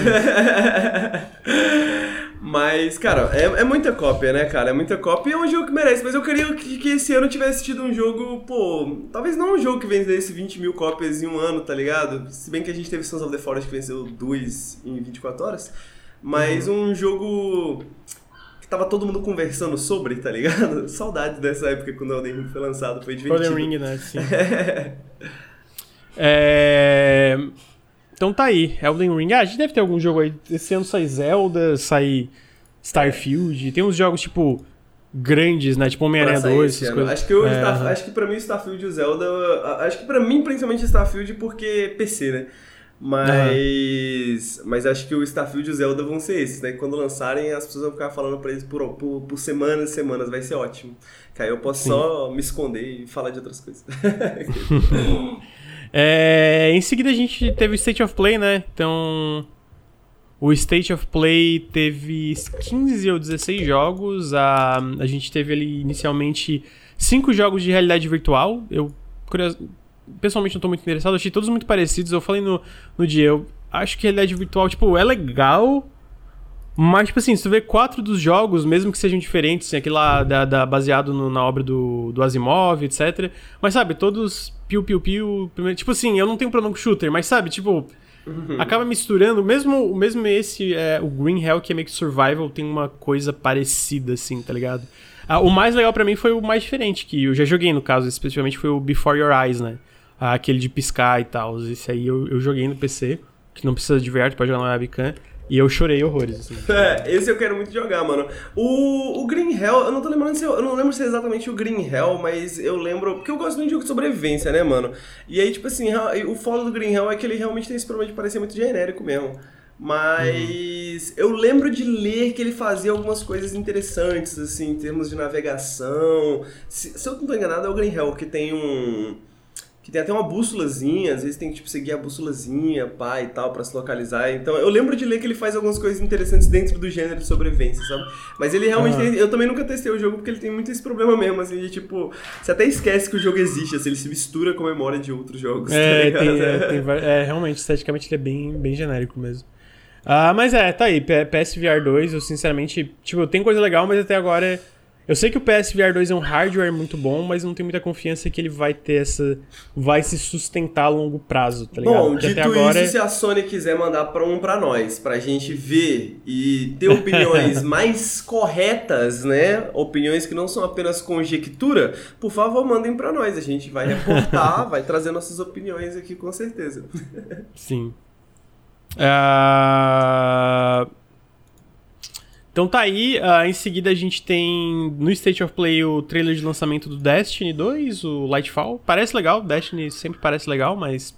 Mas, cara, é, é muita cópia, né, cara? É muita cópia e é um jogo que merece. Mas eu queria que, que esse ano tivesse tido um jogo, pô. Talvez não um jogo que vendesse 20 mil cópias em um ano, tá ligado? Se bem que a gente teve Sons of the Forest que venceu duas em 24 horas. Mas uhum. um jogo que tava todo mundo conversando sobre, tá ligado? *laughs* Saudades dessa época quando o Elden Ring foi lançado, foi divertido. Elden Ring, né? Sim. *laughs* é... Então tá aí, Elden Ring. Ah, a gente deve ter algum jogo aí. Esse ano sai Zelda, sai Starfield. Tem uns jogos, tipo, grandes, né? Tipo Homem-Aranha 2, essas coisas. Acho que, o é, Star... acho que pra mim Starfield e o Zelda. Acho que pra mim, principalmente Starfield, porque PC, né? Mas. Mas acho que o Starfield e o Zelda vão ser esses, né? Quando lançarem, as pessoas vão ficar falando pra eles por, por, por semanas e semanas. Vai ser ótimo. Que aí eu posso Sim. só me esconder e falar de outras coisas. *laughs* É, em seguida a gente teve o State of Play, né? Então. O State of Play teve 15 ou 16 jogos. A, a gente teve ali inicialmente 5 jogos de realidade virtual. Eu, pessoalmente, não estou muito interessado. Achei todos muito parecidos. Eu falei no, no dia, eu acho que realidade virtual, tipo, é legal. Mas, tipo assim, se tu vê quatro dos jogos, mesmo que sejam diferentes, assim, aquele lá da, da baseado no, na obra do, do Asimov, etc. Mas, sabe, todos piu-piu-piu. Tipo assim, eu não tenho problema com shooter, mas, sabe, tipo. Uhum. Acaba misturando, mesmo, mesmo esse, é, o Green Hell, que é meio que survival, tem uma coisa parecida, assim, tá ligado? Ah, o mais legal para mim foi o mais diferente, que eu já joguei, no caso, especificamente foi o Before Your Eyes, né? Ah, aquele de piscar e tal. Esse aí eu, eu joguei no PC, que não precisa de VR, pode jogar na webcam. E eu chorei horrores, assim. *laughs* É, esse eu quero muito jogar, mano. O, o Green Hell, eu não tô lembrando se eu, eu não lembro se é exatamente o Green Hell, mas eu lembro. Porque eu gosto muito de jogo de sobrevivência, né, mano? E aí, tipo assim, o foda do Green Hell é que ele realmente tem esse problema de parecer muito genérico mesmo. Mas uhum. eu lembro de ler que ele fazia algumas coisas interessantes, assim, em termos de navegação. Se, se eu não tô enganado, é o Green Hell, que tem um que tem até uma bússolazinha, às vezes tem que tipo, seguir a bússolazinha, pá e tal, para se localizar. Então eu lembro de ler que ele faz algumas coisas interessantes dentro do gênero de sobrevivência, sabe? Mas ele realmente tem, Eu também nunca testei o jogo porque ele tem muito esse problema mesmo, assim, de tipo. Você até esquece que o jogo existe, assim, ele se mistura com a memória de outros jogos. É, tá tem, é, tem, é, realmente, esteticamente ele é bem, bem genérico mesmo. Ah, mas é, tá aí, PSVR 2, eu sinceramente, tipo, tem coisa legal, mas até agora Eu sei que o PSVR 2 é um hardware muito bom, mas não tenho muita confiança que ele vai ter essa. vai se sustentar a longo prazo, tá ligado? Bom, Porque dito agora isso, é... se a Sony quiser mandar pra um pra nós, pra gente ver e ter opiniões *laughs* mais corretas, né? Opiniões que não são apenas conjectura, por favor, mandem pra nós. A gente vai reportar, *laughs* vai trazer nossas opiniões aqui com certeza. Sim. Uh... *laughs* Então tá aí, uh, em seguida a gente tem no State of Play o trailer de lançamento do Destiny 2, o Lightfall. Parece legal, Destiny sempre parece legal, mas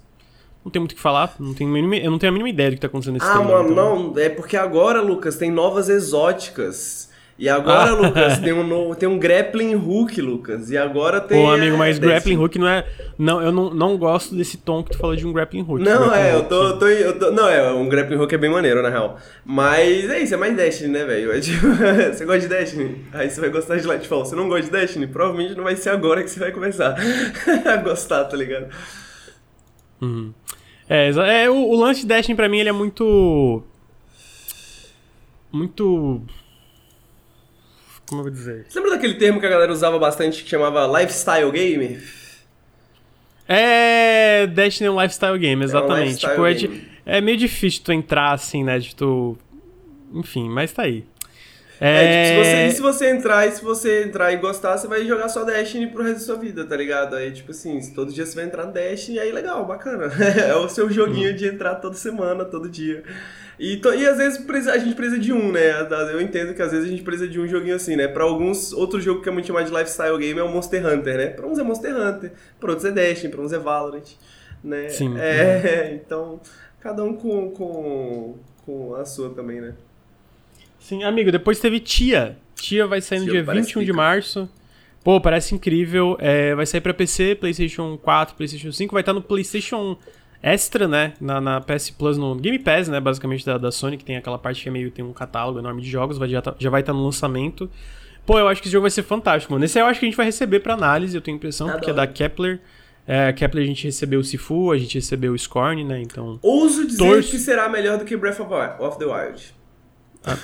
não tem muito o que falar, não tenho mínima, eu não tenho a mínima ideia do que tá acontecendo nesse ah, trailer. Ah, mano, então... não, é porque agora, Lucas, tem novas exóticas. E agora, Lucas, tem um, novo, tem um grappling hook, Lucas. E agora tem. Pô, amigo, mas grappling hook não é. Não, eu não, não gosto desse tom que tu falou de um grappling hook. Não, é, eu tô, eu tô, eu tô, Não, é, um grappling hook é bem maneiro, na real. Mas é isso, é mais Destiny, né, velho? É tipo, *laughs* você gosta de Destiny? Aí você vai gostar de Lightfall. Você não gosta de Destiny? Provavelmente não vai ser agora que você vai começar *laughs* a gostar, tá ligado? Uhum. É, é o, o lance de Destiny pra mim ele é muito. Muito como eu vou dizer? Você lembra daquele termo que a galera usava bastante que chamava lifestyle game? É. Destiny é um lifestyle game, exatamente. É, um lifestyle tipo, game. É, é, meio difícil tu entrar assim, né? De tu. Enfim, mas tá aí. É, é tipo, se você, se você entrar e se você entrar e gostar, você vai jogar só Destiny pro resto da sua vida, tá ligado? Aí, tipo assim, todo dia você vai entrar no Destiny, aí legal, bacana. *laughs* é o seu joguinho hum. de entrar toda semana, todo dia. E, e às vezes a gente precisa de um, né? Eu entendo que às vezes a gente precisa de um joguinho assim, né? Pra alguns, outro jogo que é muito chamado de lifestyle game é o Monster Hunter, né? Pra uns é Monster Hunter, pra outros é Destiny, pra uns é Valorant, né? Sim. É, *laughs* então, cada um com, com, com a sua também, né? Sim, amigo, depois teve Tia. Tia vai sair no Tia dia 21 de março. Pô, parece incrível. É, vai sair pra PC, PlayStation 4, PlayStation 5. Vai estar no PlayStation extra, né, na, na, PS Plus, no Game Pass, né, basicamente da, da, Sony, que tem aquela parte que é meio, tem um catálogo enorme de jogos, vai, já, tá, já vai estar tá no lançamento. Pô, eu acho que esse jogo vai ser fantástico, mano. Esse eu acho que a gente vai receber pra análise, eu tenho a impressão, porque é da Kepler. É, Kepler a gente recebeu o Sifu, a gente recebeu o Scorn, né, então... Ouso dizer torço... que será melhor do que Breath of the Wild. Ah,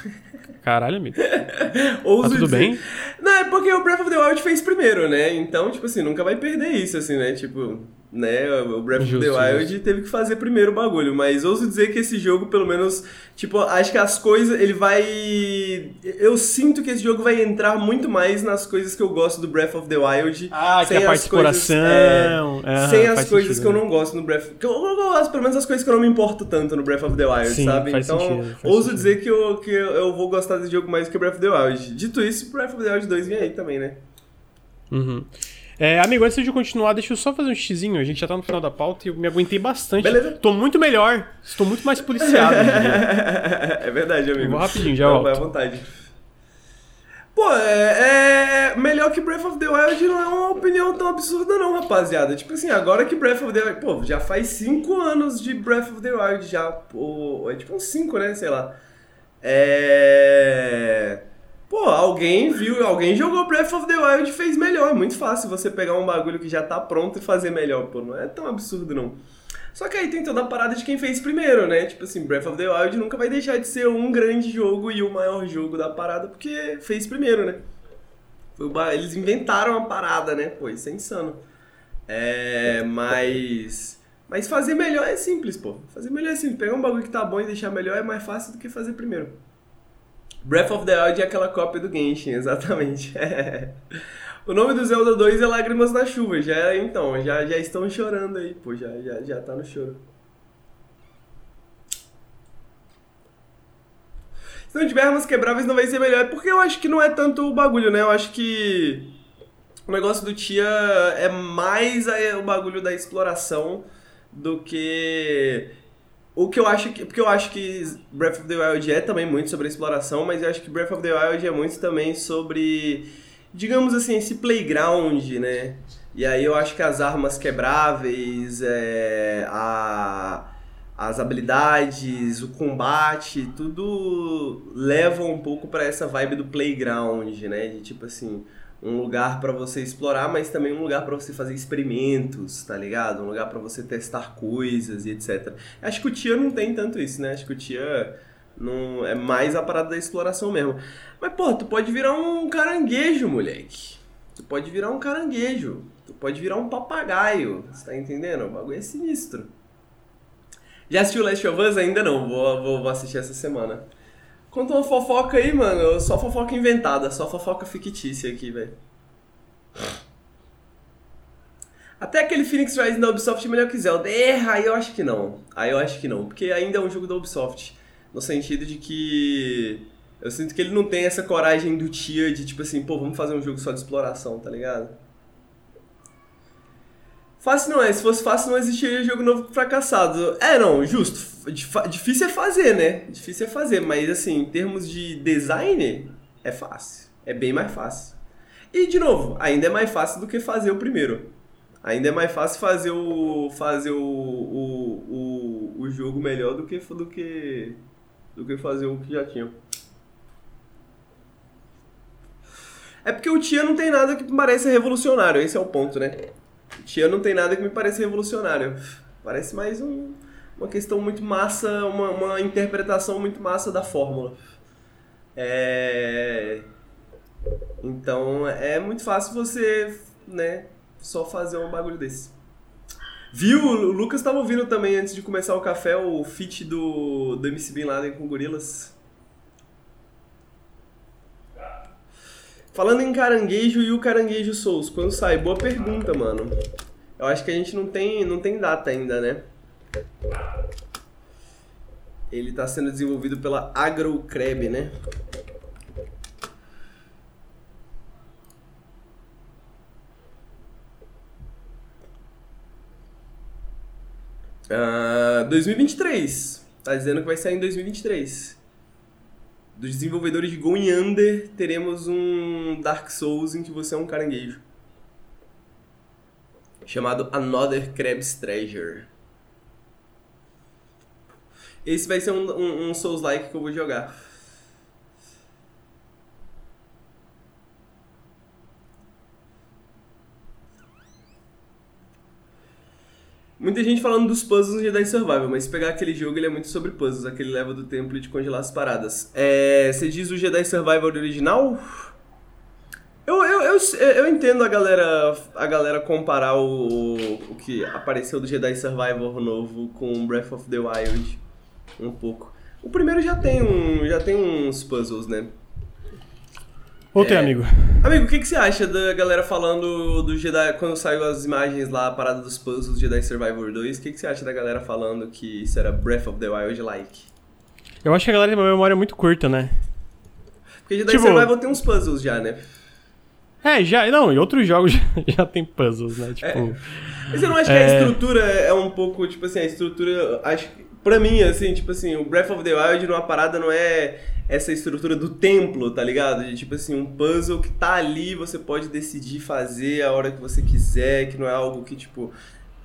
caralho, amigo. *laughs* Ouso tá tudo dizer. bem? Não, é porque o Breath of the Wild fez primeiro, né? Então, tipo assim, nunca vai perder isso, assim, né? Tipo, né? O Breath of the Wild justo. teve que fazer primeiro o bagulho, mas ouso dizer que esse jogo, pelo menos, tipo, acho que as coisas, ele vai... Eu sinto que esse jogo vai entrar muito mais nas coisas que eu gosto do Breath of the Wild. Ah, sem que é a parte de exploração. É, sem as coisas sentido, que eu né? não gosto no Breath... Que eu, eu, gosto, pelo menos as coisas que eu não me importo tanto no Breath of the Wild, Sim, sabe? então, sentido, ouso sentido. dizer que, eu, que eu vou gostar desse jogo mais que Breath of the Wild. Dito isso, Breath of the Wild 2 vem aí também, né? Uhum. É, amigo, antes de continuar, deixa eu só fazer um xizinho. A gente já tá no final da pauta e eu me aguentei bastante. Beleza. Tô muito melhor. Estou muito mais policiado. *laughs* é verdade, amigo. Eu vou rapidinho, já volto. Vai à vontade. Pô, é, é, melhor que Breath of the Wild não é uma opinião tão absurda não, rapaziada. Tipo assim, agora que Breath of the Wild... Pô, já faz 5 anos de Breath of the Wild já. Pô, é tipo uns 5, né? Sei lá. É... Pô, alguém viu, alguém jogou Breath of the Wild e fez melhor. É muito fácil você pegar um bagulho que já tá pronto e fazer melhor, pô. Não é tão absurdo, não. Só que aí tem toda a parada de quem fez primeiro, né? Tipo assim, Breath of the Wild nunca vai deixar de ser um grande jogo e o maior jogo da parada porque fez primeiro, né? Eles inventaram a parada, né? Pô, isso é insano. É, mas. Mas fazer melhor é simples, pô. Fazer melhor é simples. Pegar um bagulho que tá bom e deixar melhor é mais fácil do que fazer primeiro. Breath of the Wild é aquela cópia do Genshin, *laughs* exatamente. o nome do Zelda 2 é Lágrimas na Chuva. Já então, já, já estão chorando aí, pô, já, já, já tá no choro. Se não tiver armas quebráveis não vai ser melhor. É porque eu acho que não é tanto o bagulho, né? Eu acho que o negócio do Tia é mais o bagulho da exploração do que o que eu acho que. Porque eu acho que Breath of the Wild é também muito sobre exploração, mas eu acho que Breath of the Wild é muito também sobre. Digamos assim, esse playground, né? E aí eu acho que as armas quebráveis, é, a, as habilidades, o combate, tudo leva um pouco para essa vibe do playground, né? De tipo assim, um lugar para você explorar, mas também um lugar para você fazer experimentos, tá ligado? Um lugar para você testar coisas e etc. Acho que o Tia não tem tanto isso, né? Acho que o Tia Não, é mais a parada da exploração mesmo. Mas, pô, tu pode virar um caranguejo, moleque. Tu pode virar um caranguejo. Tu pode virar um papagaio. Você tá entendendo? O bagulho é sinistro. Já assistiu Last of Us? Ainda não. Vou, vou, vou assistir essa semana. Conta uma fofoca aí, mano. Só fofoca inventada. Só fofoca fictícia aqui, velho. Até aquele Phoenix Rising da Ubisoft é melhor que Zelda. Erra, aí eu acho que não. Aí eu acho que não. Porque ainda é um jogo da Ubisoft. No sentido de que. Eu sinto que ele não tem essa coragem do tia de tipo assim, pô, vamos fazer um jogo só de exploração, tá ligado? Fácil não é, se fosse fácil não existiria jogo novo fracassado. É, não, justo. Difícil é fazer, né? Difícil é fazer, mas assim, em termos de design, é fácil. É bem mais fácil. E, de novo, ainda é mais fácil do que fazer o primeiro. Ainda é mais fácil fazer o fazer o, o, o, o jogo melhor do que, do que do que fazer o que já tinha. É porque o Tia não tem nada que pareça revolucionário, esse é o ponto, né? Tia não tem nada que me pareça revolucionário. Parece mais um, uma questão muito massa, uma, uma interpretação muito massa da fórmula. É... Então é muito fácil você, né, só fazer um bagulho desse. Viu? O Lucas estava ouvindo também antes de começar o café o feat do, do MC Bin Laden com gorilas. Falando em caranguejo e o caranguejo Souls, quando sai? Boa pergunta, mano. Eu acho que a gente não tem, não tem data ainda, né? Ele está sendo desenvolvido pela AgroCrab, né? Uh, 2023. Tá dizendo que vai sair em 2023. Dos desenvolvedores de Going Under, teremos um Dark Souls em que você é um caranguejo. Chamado Another Crab's Treasure. Esse vai ser um, um, um Souls-like que eu vou jogar. Muita gente falando dos puzzles de Jedi Survival, mas se pegar aquele jogo, ele é muito sobre puzzles, aquele leva do templo de congelar as paradas. É, você diz o Jedi Survival original? Eu, eu, eu, eu, entendo a galera, a galera comparar o, o que apareceu do Jedi Survival novo com Breath of the Wild um pouco. O primeiro já tem, um, já tem uns puzzles, né? Voltei, é... amigo. Amigo, o que, que você acha da galera falando do Jedi, quando saiu as imagens lá, a parada dos puzzles Jedi Survivor 2, o que, que você acha da galera falando que isso era Breath of the Wild-like? Eu acho que a galera tem uma memória muito curta, né? Porque Jedi tipo... Survival tem uns puzzles já, né? É, já. Não, em outros jogos *laughs* já, já tem puzzles, né? Tipo. É. Mas você não acha é... que a é. estrutura é um pouco, tipo assim, a estrutura. Acho Pra mim, assim, tipo assim, o Breath of the Wild numa parada não é essa estrutura do templo, tá ligado? De tipo assim, um puzzle que tá ali, você pode decidir fazer a hora que você quiser, que não é algo que, tipo,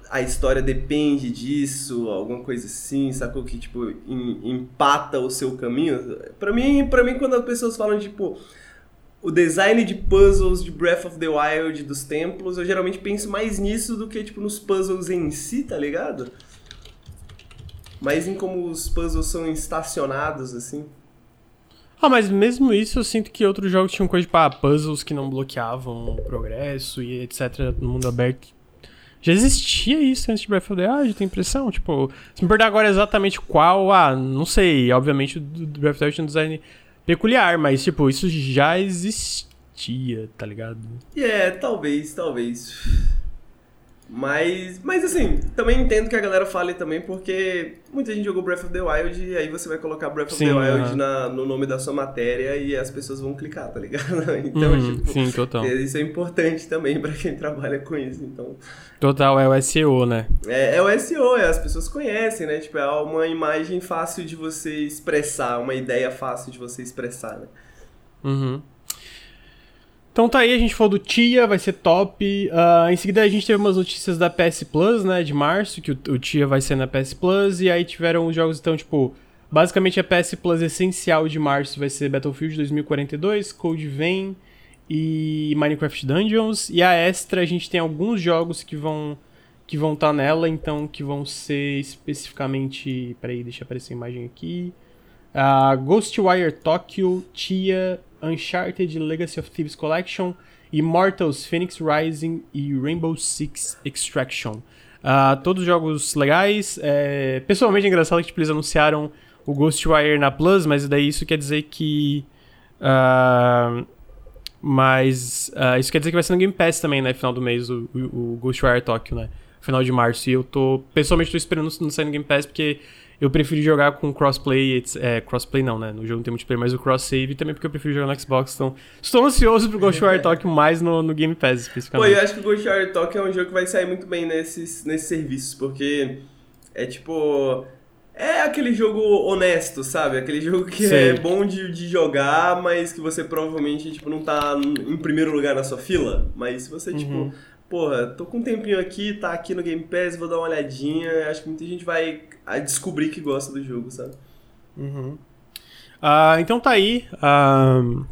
a história depende disso, alguma coisa assim, sacou? Que, tipo, empata o seu caminho. Pra mim, pra mim, quando as pessoas falam, tipo, o design de puzzles de Breath of the Wild dos templos, eu geralmente penso mais nisso do que, tipo, nos puzzles em si, tá ligado? mas em como os puzzles são estacionados, assim. Ah, mas mesmo isso eu sinto que outros jogos tinham coisa tipo ah, puzzles que não bloqueavam o progresso e etc. no mundo aberto. Já existia isso antes de Breath of the Wild, tem impressão? Tipo, se me perguntar agora exatamente qual, ah, não sei. Obviamente o Breath of the Wild tinha um design peculiar, mas tipo, isso já existia, tá ligado? É, yeah, talvez, talvez. Mas, mas assim, também entendo que a galera fale também porque muita gente jogou Breath of the Wild e aí você vai colocar Breath of sim, the Wild na, no nome da sua matéria e as pessoas vão clicar, tá ligado? *laughs* Então, uhum, tipo, sim, total. isso é importante também para quem trabalha com isso, então... Total, é o SEO, né? É, é o SEO, é, as pessoas conhecem, né? Tipo, é uma imagem fácil de você expressar, uma ideia fácil de você expressar, né? Uhum. Então tá aí, a gente falou do Tia, vai ser top. Uh, em seguida a gente teve umas notícias da PS Plus, né, de março, que o, o Tia vai ser na PS Plus. E aí tiveram os jogos, então, tipo, basicamente a PS Plus essencial de março vai ser Battlefield 2042, Code Vein e Minecraft Dungeons. E a extra a gente tem alguns jogos que vão que vão estar tá nela, então que vão ser especificamente, peraí, deixa aparecer a imagem aqui. uh, Ghostwire Tokyo, Tia, Uncharted Legacy of Thieves Collection, Immortals Phoenix Rising e Rainbow Six Extraction. Uh, todos jogos legais. É... Pessoalmente é engraçado que tipo, eles anunciaram o Ghostwire na Plus, mas daí isso quer dizer que. Uh, mas uh, isso quer dizer que vai ser no Game Pass também, né? Final do mês, o, o, Ghostwire Tokyo, né? Final de março. E eu tô. Pessoalmente tô esperando não sair no Game Pass porque eu prefiro jogar com crossplay. É, crossplay não, né? No jogo não tem multiplayer, mas o cross save também porque eu prefiro jogar no Xbox. Então, estou ansioso pro Ghostwire *laughs* Tokyo mais no, no Game Pass, especificamente. Pô, eu acho que o Ghostwire Tokyo é um jogo que vai sair muito bem nesses, nesses serviços, porque é tipo. É aquele jogo honesto, sabe? Aquele jogo que é bom de, de jogar, mas que você provavelmente, tipo, não tá em primeiro lugar na sua fila. Mas se você, tipo, uhum. tipo, porra, tô com um tempinho aqui, tá aqui no Game Pass, vou dar uma olhadinha. Acho que muita gente vai descobrir que gosta do jogo, sabe? Uhum. Uh, então tá aí. Uh,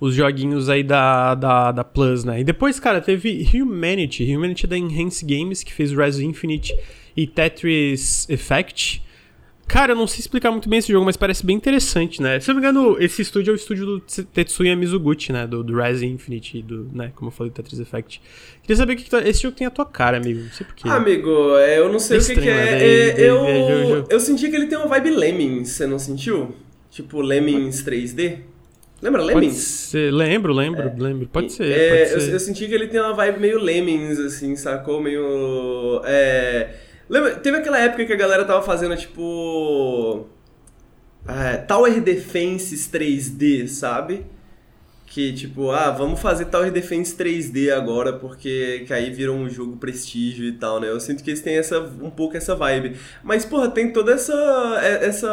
os joguinhos aí da, da, da Plus, né? E depois, cara, teve Humanity. Humanity da Enhance Games, que fez Res Infinite e Tetris Effect. Cara, eu não sei explicar muito bem esse jogo, mas parece bem interessante, né? Se eu não me engano, esse estúdio é o estúdio do Tetsuya Mizuguchi, né? Do, do Rise Infinite, do, né? Como eu falei, do Tetris Effect. Queria saber o que, que tá... Esse jogo tem a tua cara, amigo. Não sei porquê. Amigo, é, eu não sei o que, estranho, que é. Né? é, é eu, eu, eu senti que ele tem uma vibe Lemmings, você não sentiu? Tipo Lemmings 3D? Lembra Lemmings? Lembro, lembro, é. lembro. Pode ser. É, pode ser. Eu, eu, senti que ele tem uma vibe meio Lemmings, assim, sacou? Meio. É Lembra, teve aquela época que a galera tava fazendo, tipo. É, Tower Defenses 3D, sabe? Que tipo, ah, vamos fazer Tower Defense 3D agora, porque que aí vira um jogo prestígio e tal, né? Eu sinto que eles têm essa, um pouco essa vibe. Mas, porra, tem toda essa. É, essa.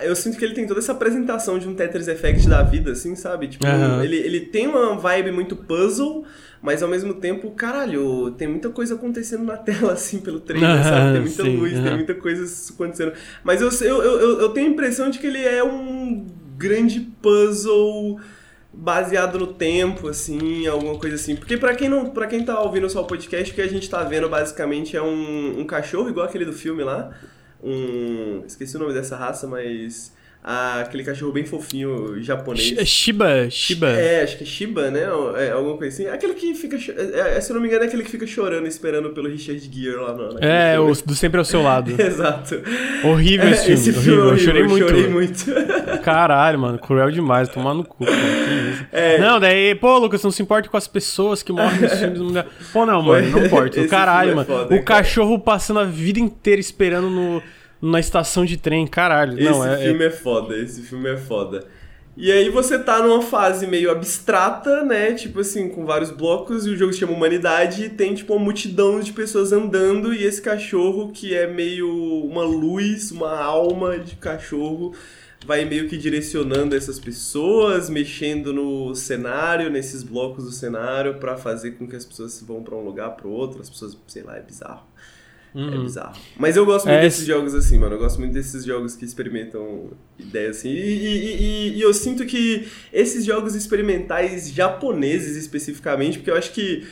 Eu sinto que ele tem toda essa apresentação de um Tetris Effect da vida, assim, sabe? Tipo, uhum. ele, ele tem uma vibe muito puzzle mas ao mesmo tempo, caralho, tem muita coisa acontecendo na *laughs* tela, assim, pelo trailer, sabe? Tem muita sim, luz, tem muita coisa acontecendo. Mas eu, eu, eu, eu tenho a impressão de que ele é um grande puzzle baseado no tempo, assim, alguma coisa assim. Porque para quem não, para quem tá ouvindo só o podcast, o que a gente tá vendo basicamente é um, um cachorro igual aquele do filme lá. Um, esqueci o nome dessa raça, mas aquele cachorro bem fofinho japonês. É Shiba, Shiba. É, acho que é Shiba, né? É, alguma coisa assim. Aquele que fica. É, é, se eu não me engano, é aquele que fica chorando esperando pelo Richard Gere lá no. É, o, do sempre ao seu lado. *laughs* Exato. Horrível esse filme. Esse filme horrível. Eu chorei muito. Chorei muito. *laughs* Caralho, mano. Cruel demais. Tomar no cu. É. Não, daí, pô, Lucas, não se importa com as pessoas que morrem nos filmes. Não... Pô, não, mano, não *laughs* importa. Caralho, é mano. Foda, o cara. cachorro passando a vida inteira esperando no na estação de trem, caralho. Esse não, é, filme é... é foda, esse filme é foda. E aí você tá numa fase meio abstrata, né? Tipo assim, com vários blocos, e o jogo se chama Humanidade, e tem tipo uma multidão de pessoas andando, e esse cachorro que é meio uma luz, uma alma de cachorro, vai meio que direcionando essas pessoas, mexendo no cenário, nesses blocos do cenário, para fazer com que as pessoas vão para um lugar para outro, as pessoas, sei lá, é bizarro. É uhum. bizarro. Mas eu gosto muito é, desses jogos assim, mano. Eu gosto muito desses jogos que experimentam ideias assim. E, e, e, e, eu sinto que esses jogos experimentais japoneses especificamente, porque eu acho que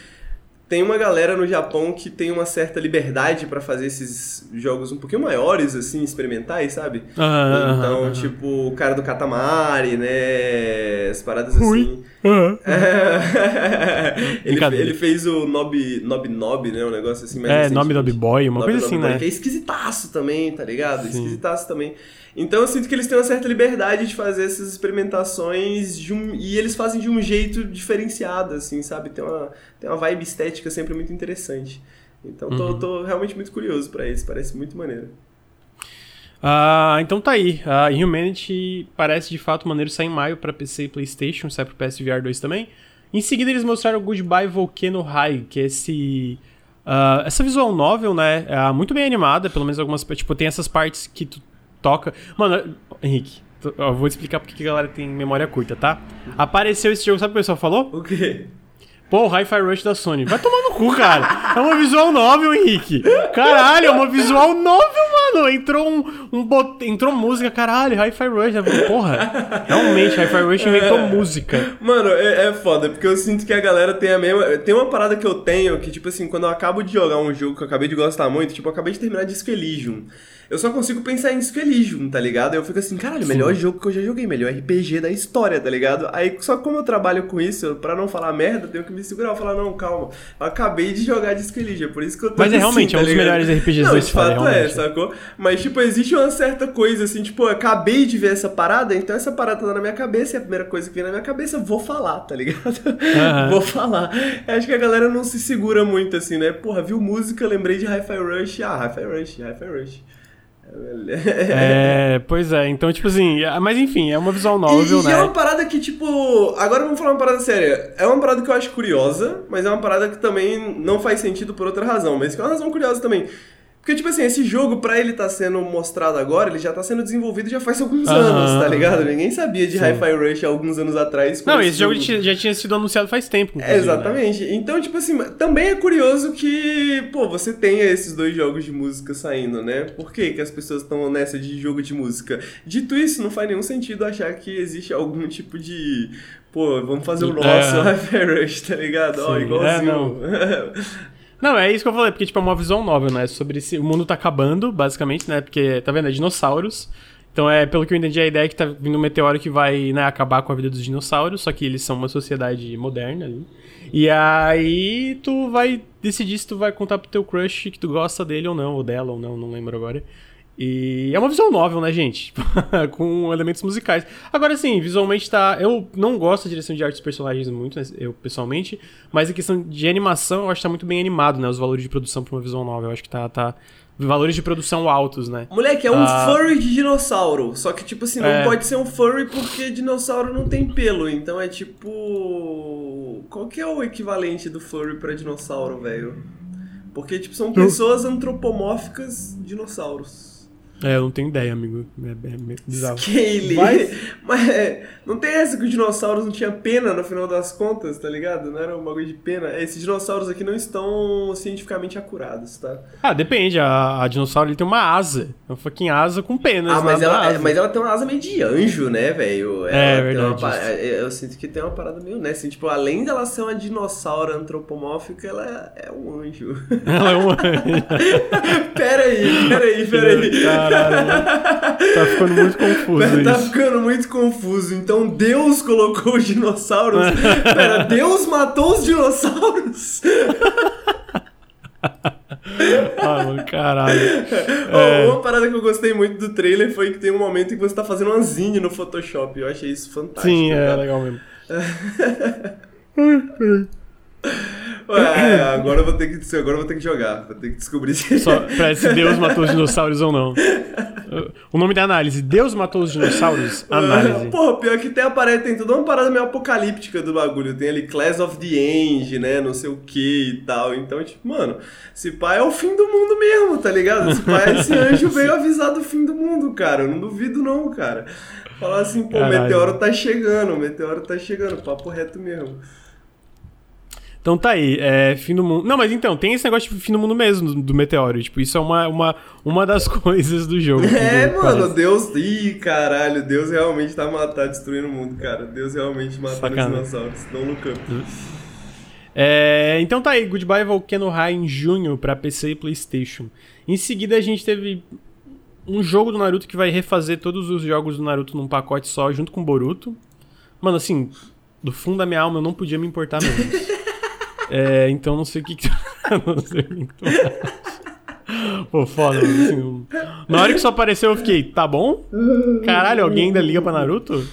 tem uma galera no Japão que tem uma certa liberdade para fazer esses jogos um pouquinho maiores, assim, experimentais, sabe? Ah, então, ah, tipo, o cara do Katamari, né? As paradas assim. É. *laughs* ele, ele, fez o Nob Nob Nob, né? Um negócio assim mais É, Nob Nob Boy, uma Nob, coisa assim, Nob né? Que é esquisitaço também, tá ligado? Sim. Esquisitaço também. Então eu sinto que eles têm uma certa liberdade de fazer essas experimentações um, e eles fazem de um jeito diferenciado, assim, sabe? Tem uma, tem uma vibe estética sempre muito interessante. Então tô, uhum. tô realmente muito curioso para isso, parece muito maneiro. Uh, então tá aí. A uh, Humanity parece de fato maneiro sair em maio para PC e PlayStation, sai pro PSVR 2 também. Em seguida eles mostraram o Goodbye Volcano High, que é esse uh, essa visual novel, né, é muito bem animada, pelo menos algumas, tipo, tem essas partes que tu toca. Mano, Henrique, eu vou explicar porque a galera tem memória curta, tá? Apareceu esse jogo, sabe o que o pessoal falou? O quê? Pô, o Hi-Fi Rush da Sony. Vai tomar no cu, cara. É uma visual novel, Henrique. Caralho, é uma visual novel, mano, entrou um, um bot... entrou música, caralho, Hi-Fi Rush. Porra, realmente, Hi-Fi Rush inventou música. Mano, é, é foda, porque eu sinto que a galera tem a mesma. Tem uma parada que eu tenho que, tipo assim, quando eu acabo de jogar um jogo que eu acabei de gostar muito, tipo, eu acabei de terminar Disco Elysium. Eu só consigo pensar em Elysium, tá ligado? Eu fico assim, caralho, melhor jogo que eu já joguei, melhor RPG da história, tá ligado? Aí, só como eu trabalho com isso, pra não falar merda, eu tenho que me segurar. Falar, não, calma, eu acabei de jogar Elysium, é por isso que eu tô Mas é assim, realmente, tá é um dos melhores RPGs Não, da de história, fato é, realmente. sacou? Mas, tipo, existe uma certa coisa, assim, tipo, eu acabei de ver essa parada, então essa parada tá na minha cabeça, e a primeira coisa que vem na minha cabeça, vou falar, tá ligado? Aham. *laughs* vou falar. Acho que a galera não se segura muito, assim, né? Porra, viu música, lembrei de Hi-Fi Rush, ah, Hi-Fi Rush, Hi-Fi Rush. É, *laughs* pois é, então, tipo assim, é- mas enfim, é uma visual novel, e, né? e é uma parada que, tipo. Agora vamos falar uma parada séria. É uma parada que eu acho curiosa, mas é uma parada que também não faz sentido por outra razão, mas que é uma razão curiosa também. Porque, tipo assim, esse jogo, pra ele tá sendo mostrado agora, ele já tá sendo desenvolvido já faz alguns Aham. anos, tá ligado? Ninguém sabia de. Hi-Fi Rush há alguns anos atrás. Não, esse jogo ti- já tinha sido anunciado faz tempo, É, inclusive, né? exatamente. Então, tipo assim, também é curioso que, pô, você tenha esses dois jogos de música saindo, né? Por que, que as pessoas estão nessa de jogo de música? Dito isso, não faz nenhum sentido achar que existe algum tipo de. Pô, vamos fazer o nosso É. *laughs* Hi-Fi Rush, tá ligado? Ó, Sim, igualzinho. *laughs* Não, é isso que eu falei, porque, tipo, é uma visão novel, né? Sobre se o mundo tá acabando, basicamente, né? Porque, tá vendo? É dinossauros. Então, é, pelo que eu entendi, a ideia é que tá vindo um meteoro que vai, né, acabar com a vida dos dinossauros, só que eles são uma sociedade moderna ali. E aí, tu vai decidir se tu vai contar pro teu crush que tu gosta dele ou não, ou dela ou não, não lembro agora. E é uma visão novel, né, gente? *laughs* Com elementos musicais. Agora, sim, visualmente tá. Eu não gosto da direção de arte dos personagens muito, né, eu pessoalmente, mas a questão de animação eu acho que tá muito bem animado, né? Os valores de produção pra uma visual novel. Eu acho que tá. tá valores de produção altos, né? Moleque, é um Ah. furry de dinossauro. Só que, tipo assim, não É. pode ser um furry porque dinossauro não tem pelo. Então é tipo. Qual que é o equivalente do furry pra dinossauro, velho? Porque, tipo, são pessoas antropomórficas dinossauros. É, eu não tenho ideia, amigo. É, é meio bizarro. Scale. Mas- *laughs* Mas é, não tem essa que os dinossauros não tinham pena no final das contas, tá ligado? Não era um bagulho de pena. Esses dinossauros aqui não estão cientificamente acurados, tá? Ah, depende. A, a dinossauro ele tem uma asa. É uma fucking asa com penas. Ah, mas na- na ela, é, mas ela tem uma asa meio de anjo, né, velho? É, tem uma verdade, isso. é, Eu sinto que tem uma parada meio nessa. Assim, tipo, além dela ser uma dinossauro antropomórfica, ela é um anjo. Ela é *laughs* uma. pera aí, pera aí, pera aí. Caralho, mano. Tá ficando muito confuso Tá isso. ficando muito confuso. Então Deus colocou os dinossauros. Pera, *laughs* Deus matou os dinossauros? Ah, mano, caralho. *laughs* Oh, uma parada que eu gostei muito do trailer foi que tem um momento em que você tá fazendo uma zine no Photoshop. Eu achei isso fantástico. Sim, é cara. legal mesmo. *laughs* Ué, agora eu vou ter que agora vou ter que jogar, vou ter que descobrir se Só pra se Deus matou os dinossauros ou não. O nome da análise: Deus matou os dinossauros? Análise. Porra, pior que tem a parada, tem toda uma parada meio apocalíptica do bagulho. Tem ali Class of the End, né? Não sei o que e tal. Então, tipo, mano, esse pai é o fim do mundo mesmo, tá ligado? Esse pai, esse *laughs* anjo veio avisar do fim do mundo, cara. Eu não duvido, não, cara. Falar assim, pô, o Caralho. meteoro tá chegando, o meteoro tá chegando, papo reto mesmo. Então tá aí, é fim do mundo. Não, mas então, tem esse negócio de fim do mundo mesmo, do, do meteoro. Tipo, isso é uma, uma, uma das *laughs* coisas do jogo. É, mano, parece. Deus. Ih, caralho, Deus realmente tá matando, destruindo o mundo, cara. Deus realmente matando os dinossauros. Don't look up. É, então tá aí, Goodbye Volcano High em junho pra PC e PlayStation. Em seguida a gente teve um jogo do Naruto que vai refazer todos os jogos do Naruto num pacote só, junto com o Boruto. Mano, assim, do fundo da minha alma eu não podia me importar menos. *laughs* É, então não sei o que que *laughs* não sei o que que. Pô, foda, assim, Na hora que isso apareceu eu fiquei, tá bom? Caralho, alguém ainda liga pra Naruto?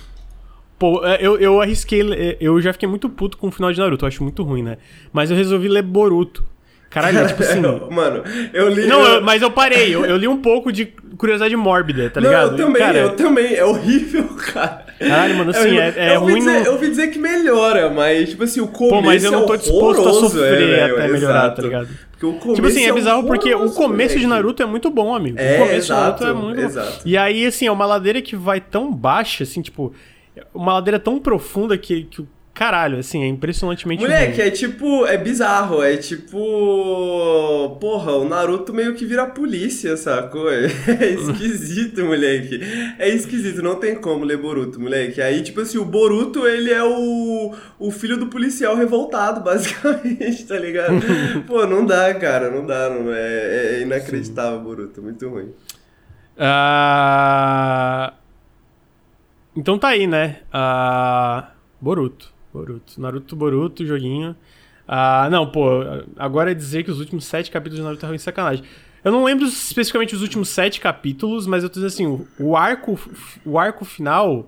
Pô, é, eu, eu arrisquei. é, Eu já fiquei muito puto com o final de Naruto, eu acho muito ruim, né? Mas eu resolvi ler Boruto. Caralho, é tipo assim. *laughs* Mano, eu li. Não, eu- mas eu parei, eu, eu li um pouco de curiosidade mórbida, tá Não, ligado? eu também, Cara, eu também. É horrível, *laughs* cara. Caralho, mano, assim, horrível. é- é eu ouvi ruim Dizer, no- Eu ouvi dizer que melhora, mas, tipo assim, o começo Pô, mas eu não tô é disposto a sofrer é, até melhorar, exato. tá ligado? Porque o começo Tipo assim, é bizarro porque o começo de. Naruto é muito bom, amigo. É, o começo exato, de Naruto é muito exato. bom. E aí, assim, é uma ladeira que vai tão baixa, assim, tipo, uma ladeira tão profunda que, que o caralho, assim, é impressionantemente Moleque, ruim. é tipo. É bizarro. É tipo. Porra, o Naruto meio que vira polícia, sacou? *laughs* É esquisito, moleque. É esquisito, não tem como ler Boruto, moleque. Aí, tipo assim, o Boruto, ele é o, o filho do policial revoltado, *laughs* basicamente, tá ligado? *laughs* Pô, não dá, cara, não dá. Não, é, é inacreditável, Boruto, muito ruim. Ah, Então tá aí, né? Ah, Boruto. Boruto. Naruto Boruto, joguinho. Ah, não, pô, agora é dizer que os últimos sete capítulos de Naruto estavam em sacanagem. Eu não lembro especificamente os últimos sete capítulos, mas eu tô dizendo assim, o arco, o arco final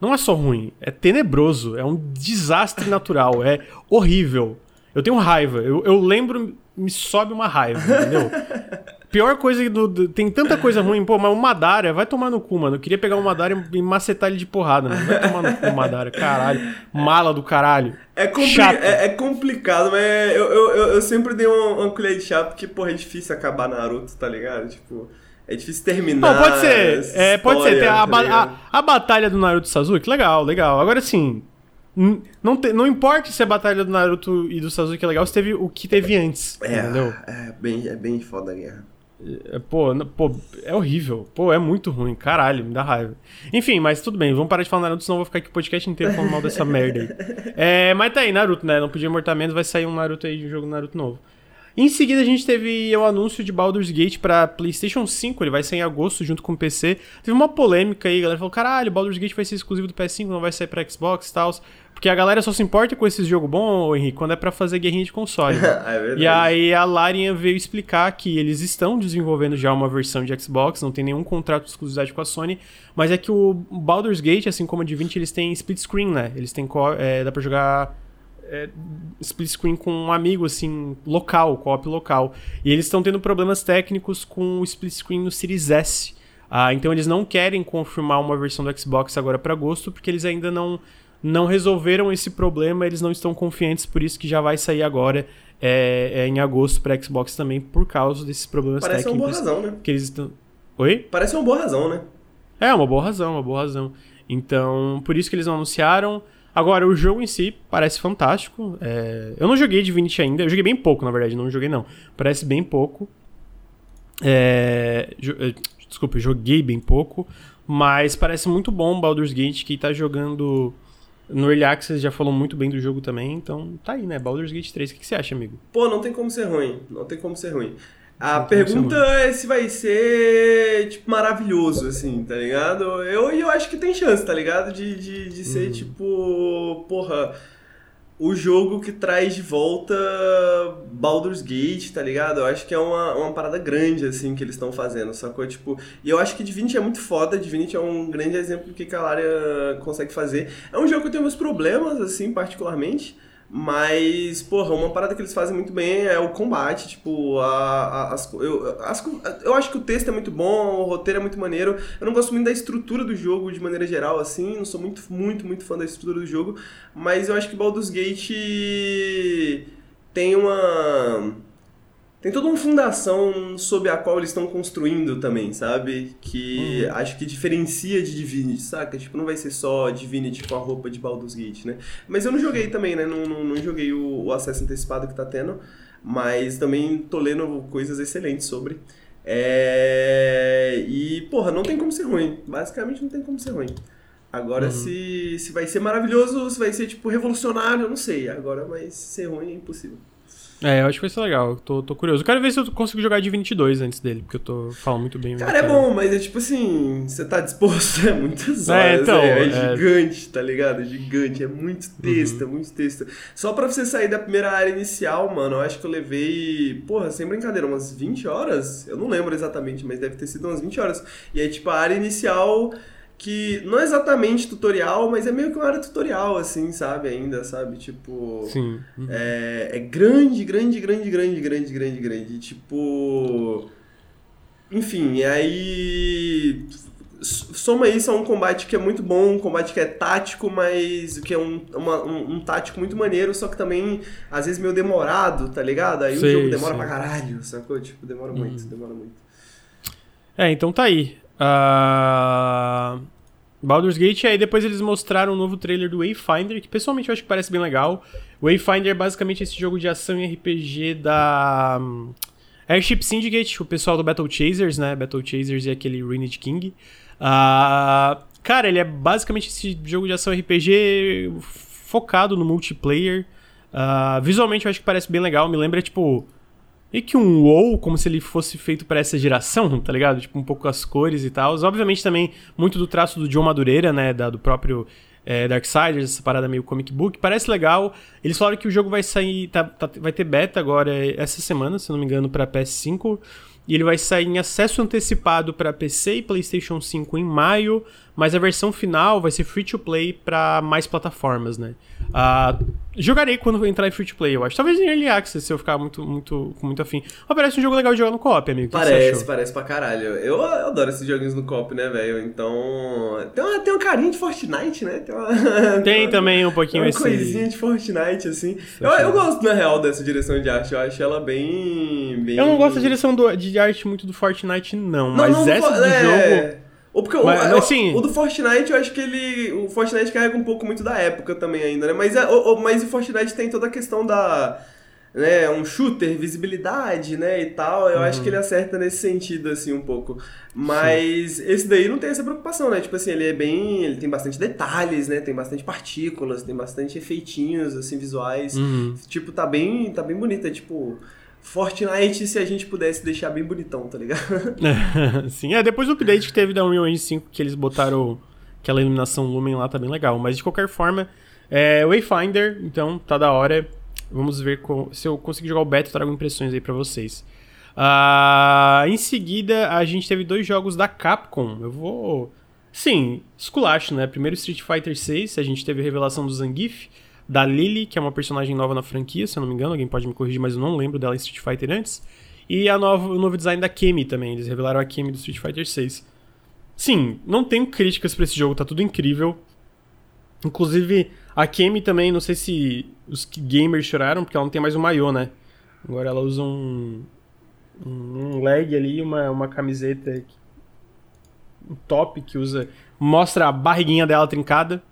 não é só ruim, é tenebroso, é um desastre natural, é horrível. Eu tenho raiva, eu, eu lembro, me sobe uma raiva, entendeu? *laughs* Pior coisa do, do- Tem tanta coisa ruim, pô, mas o Madara, vai tomar no cu, mano. Eu queria pegar o Madara e macetar ele de porrada, mano. Vai tomar no cu, Madara, caralho. Mala do caralho. É, compli é, é complicado, mas eu, eu, eu, eu sempre dei uma, uma colher de chá, porque, porra, é difícil acabar Naruto, tá ligado? Tipo, é difícil terminar. Não, pode ser. É, pode ser. Tem história, a, tá a, a batalha do Naruto e Sasuke, legal, legal. Agora sim. Não, te- não importa se a batalha do Naruto e do Sasuke é legal, se teve o que teve antes. É, Entendeu? é, bem, é bem foda a guerra. É, Pô, pô, é horrível. Pô, é muito ruim. Caralho, me dá raiva. Enfim, mas tudo bem. Vamos parar de falar Naruto, senão eu vou ficar aqui o podcast inteiro falando mal dessa merda aí. *laughs* É, mas tá aí, Naruto, né? Não podia mortar menos, vai sair um Naruto aí de um jogo Naruto novo. Em seguida, a gente teve o anúncio de Baldur's Gate pra PlayStation 5. Ele vai sair em agosto junto com o PC. Teve uma polêmica aí, a galera falou: caralho, Baldur's Gate vai ser exclusivo do PS5, não vai sair pra Xbox e tal. Porque a galera só se importa com esse jogo bom, Henrique, quando é pra fazer guerrinha de console. *laughs* né? é verdade. E aí a Larian veio explicar que eles estão desenvolvendo já uma versão de Xbox, não tem nenhum contrato de exclusividade com a Sony, mas é que o Baldur's Gate, assim como a Divinity, eles têm split screen, né? Eles têm é, dá pra jogar é, split screen com um amigo assim local, co-op local. E eles estão tendo problemas técnicos com o split screen no Series S. Ah, então eles não querem confirmar uma versão do Xbox agora para agosto, porque eles ainda não não resolveram esse problema, eles não estão confiantes, por isso que já vai sair agora é, é em agosto para Xbox também, por causa desses problemas Parece uma boa técnicos razão, né? que eles estão. Oi? Parece uma boa razão, né? É, uma boa razão, uma boa razão. Então, por isso que eles não anunciaram. Agora, o jogo em si parece fantástico. É, Eu não joguei Divinity ainda, eu joguei bem pouco, na verdade, não joguei não. Parece bem pouco. É, eh, Desculpa, eu joguei bem pouco. Mas parece muito bom Baldur's Gate, que tá jogando no Early Access, já falou muito bem do jogo também. Então, tá aí, né? Baldur's Gate 3. O que que você acha, amigo? Pô, não tem como ser ruim. Não tem como ser ruim. A Não pergunta é se vai ser, tipo, maravilhoso, assim, tá ligado? Eu, eu acho que tem chance, tá ligado? De, de, de ser, tipo, porra, o jogo que traz de volta Baldur's Gate, tá ligado? Eu acho que é uma, uma parada grande, assim, que eles estão fazendo, sacou? Tipo, e eu acho que Divinity é muito foda, Divinity é um grande exemplo que a Alaria consegue fazer. É um jogo que eu tenho meus problemas, assim, particularmente, mas, porra, uma parada que eles fazem muito bem é o combate, tipo, a, a- as, eu, as eu acho que o texto é muito bom, o roteiro é muito maneiro. Eu não gosto muito da estrutura do jogo de maneira geral, assim, não sou muito, muito, muito fã da estrutura do jogo, mas eu acho que Baldur's Gate tem uma. Tem toda uma fundação sob a qual eles estão construindo também, sabe? Que acho que diferencia de Divinity, saca? Tipo, não vai ser só Divinity com a roupa de Baldur's Gate, né? Mas eu não joguei também, né? Não, não, não joguei o, o acesso antecipado que tá tendo, mas também tô lendo coisas excelentes sobre. É... E, porra, não tem como ser ruim. Basicamente não tem como ser ruim. Agora, se, se vai ser maravilhoso, se vai ser, tipo, revolucionário, eu não sei. Agora, mas ser ruim é impossível. É, eu acho que vai ser legal. Eu Tô, tô curioso. Eu quero ver se eu consigo jogar Divinity 2 antes dele, porque eu tô falando muito bem. Cara, é bom, mas é tipo assim, você tá disposto, *laughs* é muitas É, horas, então, é, é é. gigante, tá ligado? É gigante, é muito texto, Uhum. é muito texto. Só pra você sair da primeira área inicial, mano, eu acho que eu levei, porra, sem brincadeira, umas 20 horas? Eu não lembro exatamente, mas deve ter sido umas 20 horas. E aí, tipo, a área inicial que não é exatamente tutorial, mas é meio que uma área tutorial, assim, sabe? Ainda, sabe? Tipo... Sim. Uhum. É, é grande, grande, grande, grande, grande, grande, grande. Tipo. Enfim, aí. Soma isso a um combate que é muito bom, um combate que é tático, mas que é um, uma- um, um tático muito maneiro, só que também, às vezes, meio demorado, tá ligado? Aí Sei, o jogo demora sei. pra caralho, sacou? Tipo, demora muito, demora muito. É, então tá aí. Ah, Baldur's Gate, aí depois eles mostraram um novo trailer do Wayfinder, que pessoalmente eu acho que parece bem legal. Wayfinder é basicamente esse jogo de ação e RPG da hum, Airship Syndicate, o pessoal do Battle Chasers, né? Battle Chasers e aquele Ruined King. Uh, cara, ele é basicamente esse jogo de ação RPG focado no multiplayer. Uh, visualmente eu acho que parece bem legal, me lembra tipo meio que um WoW, como se ele fosse feito para essa geração, tá ligado? Tipo, um pouco as cores e tal. Obviamente também muito do traço do John Madureira, né? Da, do próprio é, Darksiders, essa parada meio comic book. Parece legal. Eles falaram que o jogo vai sair, tá, tá, vai ter beta agora essa semana, se não me engano, para PS5. E ele vai sair em acesso antecipado para PC e PlayStation 5 em maio, mas a versão final vai ser free to play para mais plataformas, né? Uh, jogarei quando entrar em free to play, eu acho. Talvez em Early Access, se eu ficar muito, muito, com muito afim. Mas parece um jogo legal de jogar no co-op, amigo. parece, parece pra caralho. Eu, eu adoro esses joguinhos no co-op, né, velho? Então. Tem, uma, tem um carinho de Fortnite, né? Tem, uma, tem, *laughs* tem também um pouquinho uma esse. Uma coisinha de Fortnite, assim. Eu, eu gosto, na real, dessa direção de arte. Eu acho ela bem. bem... Eu não gosto da direção do, de arte muito do Fortnite, não. não mas não, essa do é... jogo. Ou porque mas, o, assim... o, do Fortnite, eu acho que ele. O Fortnite carrega um pouco muito da época também ainda, né? Mas, é, o, mas o Fortnite tem toda a questão da. Né, um shooter, visibilidade, né, e tal. Eu uhum. acho que ele acerta nesse sentido, assim, um pouco. Mas Sim. esse daí não tem essa preocupação, né? Tipo assim, ele é bem. Ele tem bastante detalhes, né? Tem bastante partículas, tem bastante efeitinhos, assim, visuais. Uhum. Tipo, tá bem. tá bem bonito. É tipo. Fortnite se a gente pudesse deixar bem bonitão, tá ligado? *laughs* Sim, é, depois do update que teve da Unreal Engine 5, que eles botaram aquela iluminação Lumen lá, tá bem legal. Mas de qualquer forma, é Wayfinder, então tá da hora. Vamos ver se eu conseguir jogar o beta, eu trago impressões aí pra vocês. Uh, em seguida, a gente teve dois jogos da Capcom. Eu vou. Sim, esculacho, né? Primeiro Street Fighter 6, a gente teve a revelação do Zangief da Lily, que é uma personagem nova na franquia, se eu não me engano, alguém pode me corrigir, mas eu não lembro dela em Street Fighter antes. E a nova, o novo design da Kemi também, eles revelaram a Kemi do Street Fighter 6. Sim, não tenho críticas para esse jogo, tá tudo incrível. Inclusive, a Kemi também, não sei se os gamers choraram, porque ela não tem mais um maiô, né? Agora ela usa um, um leg ali, uma, uma camiseta, um top que usa, mostra a barriguinha dela trincada.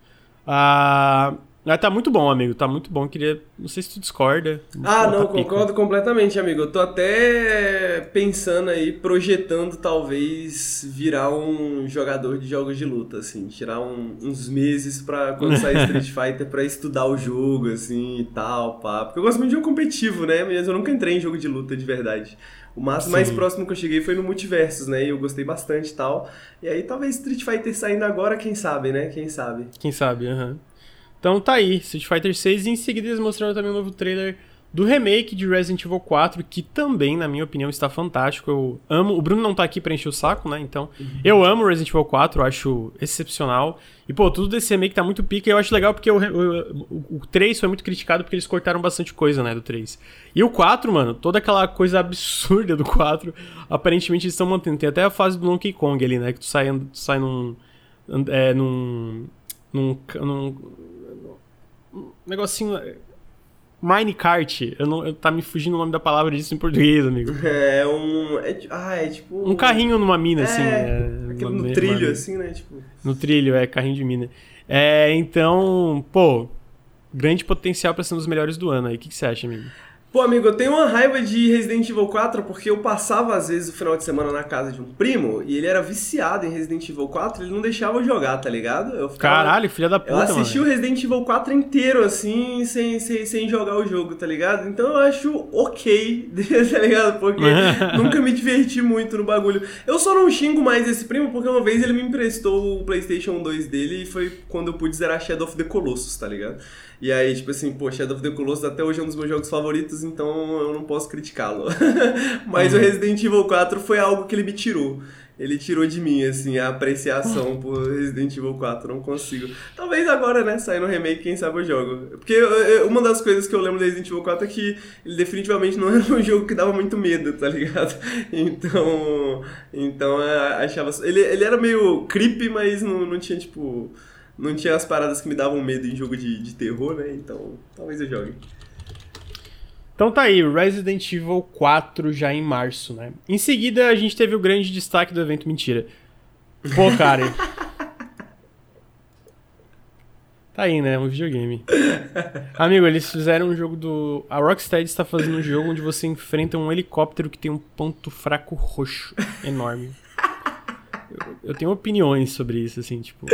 Ah, ah, tá muito bom, amigo. Tá muito bom. Queria. Não sei se tu discorda. Ah, não, concordo completamente, amigo. Eu tô até pensando aí, projetando talvez virar um jogador de jogos de luta, assim. Tirar um, uns meses pra quando sair *laughs* Street Fighter pra estudar o jogo, assim e tal, pá. Porque eu gosto muito de jogo competitivo, né? Mas eu nunca entrei em jogo de luta de verdade. O máximo mais próximo que eu cheguei foi no Multiversos, né? E eu gostei bastante e tal. E aí talvez Street Fighter saindo agora, quem sabe, né? Quem sabe. Quem sabe, aham. Uhum. Então tá aí, Street Fighter 6 e em seguida eles mostraram também um novo trailer do remake de Resident Evil 4, que também, na minha opinião, está fantástico. Eu amo. O Bruno não tá aqui pra encher o saco, né? Então, uhum. eu amo Resident Evil 4, eu acho excepcional. E, pô, tudo desse remake tá muito pica. E eu acho legal porque o, o, o 3 foi muito criticado porque eles cortaram bastante coisa, né? Do 3. E o 4, mano, toda aquela coisa absurda do 4, aparentemente eles estão mantendo. Tem até a fase do Donkey Kong ali, né? Que tu sai, tu sai num. É, num. num, num um negocinho. Minecart, eu não, eu, tá me fugindo o nome da palavra disso em português, amigo. *laughs* É um. É, ah, é tipo. Um carrinho numa mina, é, assim. É, no trilho, assim, né? Tipo... No trilho, é, carrinho de mina. É, então, pô, grande potencial para ser um dos melhores do ano aí. O que, que você acha, amigo? Pô, amigo, eu tenho uma raiva de Resident Evil 4 porque eu passava às vezes o final de semana na casa de um primo e ele era viciado em Resident Evil 4 ele não deixava eu jogar, tá ligado? Eu ficava, Caralho, filha da puta, Eu assisti mano. o Resident Evil 4 inteiro, assim, sem, sem, sem jogar o jogo, tá ligado? Então eu acho ok, *laughs* tá ligado? Porque *laughs* nunca me diverti muito no bagulho. Eu só não xingo mais esse primo porque uma vez ele me emprestou o PlayStation 2 dele e foi quando eu pude zerar Shadow of the Colossus, tá ligado? E aí, tipo assim, pô, Shadow of the Colossus até hoje é um dos meus jogos favoritos, então eu não posso criticá-lo. *laughs* Mas uhum. o Resident Evil 4 foi algo que ele me tirou. Ele tirou de mim, assim, a apreciação por Resident Evil 4. Não consigo. Talvez agora, né, sair no remake, quem sabe eu jogo. Porque uma das coisas que eu lembro do Resident Evil 4 é que ele definitivamente não *laughs* era um jogo que dava muito medo, tá ligado? *laughs* Então. Então, achava. Ele, ele era meio creepy, mas não, não tinha, tipo não tinha as paradas que me davam medo em jogo de, de terror, né? Então, talvez eu jogue. Então tá aí, Resident Evil 4 já em março, né? Em seguida, a gente teve o grande destaque do evento Mentira. Pô, cara. Tá aí, né? Um videogame. Amigo, eles fizeram um jogo do. A Rocksteady está fazendo um jogo onde você enfrenta um helicóptero que tem um ponto fraco roxo enorme. Eu, eu tenho opiniões sobre isso, assim, tipo.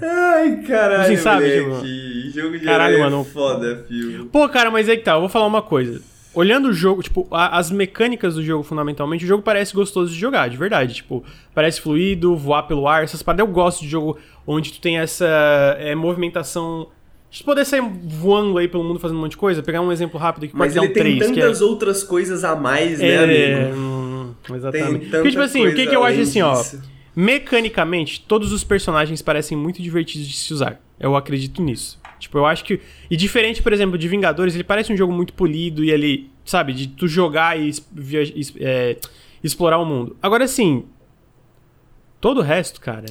Ai, caralho, Assim, sabe, moleque. Jogo de Caralho, é mano. foda, filho. Pô, cara, mas aí que tá, eu vou falar uma coisa. Olhando o jogo, tipo, a- as mecânicas do jogo, fundamentalmente, o jogo parece gostoso de jogar, de verdade. Tipo, parece fluido, voar pelo ar, essas paradas. Eu gosto de jogo onde tu tem essa é, movimentação. De poder sair voando aí pelo mundo fazendo um monte de coisa. Pegar um exemplo rápido aqui, Mas pode ele um tem 3, que é. tantas outras coisas a mais, né, É, amigo? Tem exatamente. tanta Porque, tipo assim, o que, que eu acho assim, ó. Mecanicamente, todos os personagens parecem muito divertidos de se usar. Eu acredito nisso. Tipo, eu acho que. E diferente, por exemplo, de Vingadores, ele parece um jogo muito polido e ele, sabe, de tu jogar e via- é, explorar o mundo. Agora, assim. Todo o resto, cara.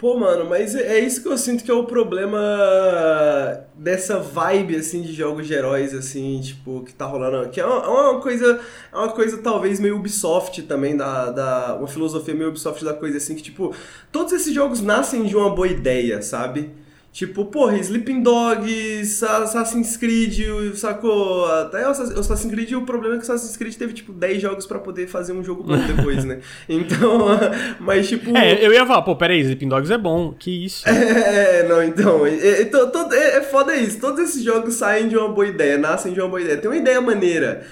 Pô, mano, mas é é isso que eu sinto que é o problema dessa vibe, assim, de jogos de heróis, assim, tipo, que tá rolando. Que é uma, é uma coisa, é uma coisa talvez meio Ubisoft também, da, da, uma filosofia meio Ubisoft da coisa, assim, que, tipo, todos esses jogos nascem de uma boa ideia, sabe? Tipo, porra, Sleeping Dogs, Assassin's Creed, sacou? Até o Assassin's Creed, o problema é que o Assassin's Creed teve, tipo, 10 jogos pra poder fazer um jogo bom *laughs* depois, né? Então, *laughs* mas, tipo... É, eu ia falar, pô, peraí, Sleeping Dogs é bom. Que isso? *laughs* É, não, então, é, é, é, é foda isso. Todos esses jogos saem de uma boa ideia, nascem de uma boa ideia. Tem uma ideia maneira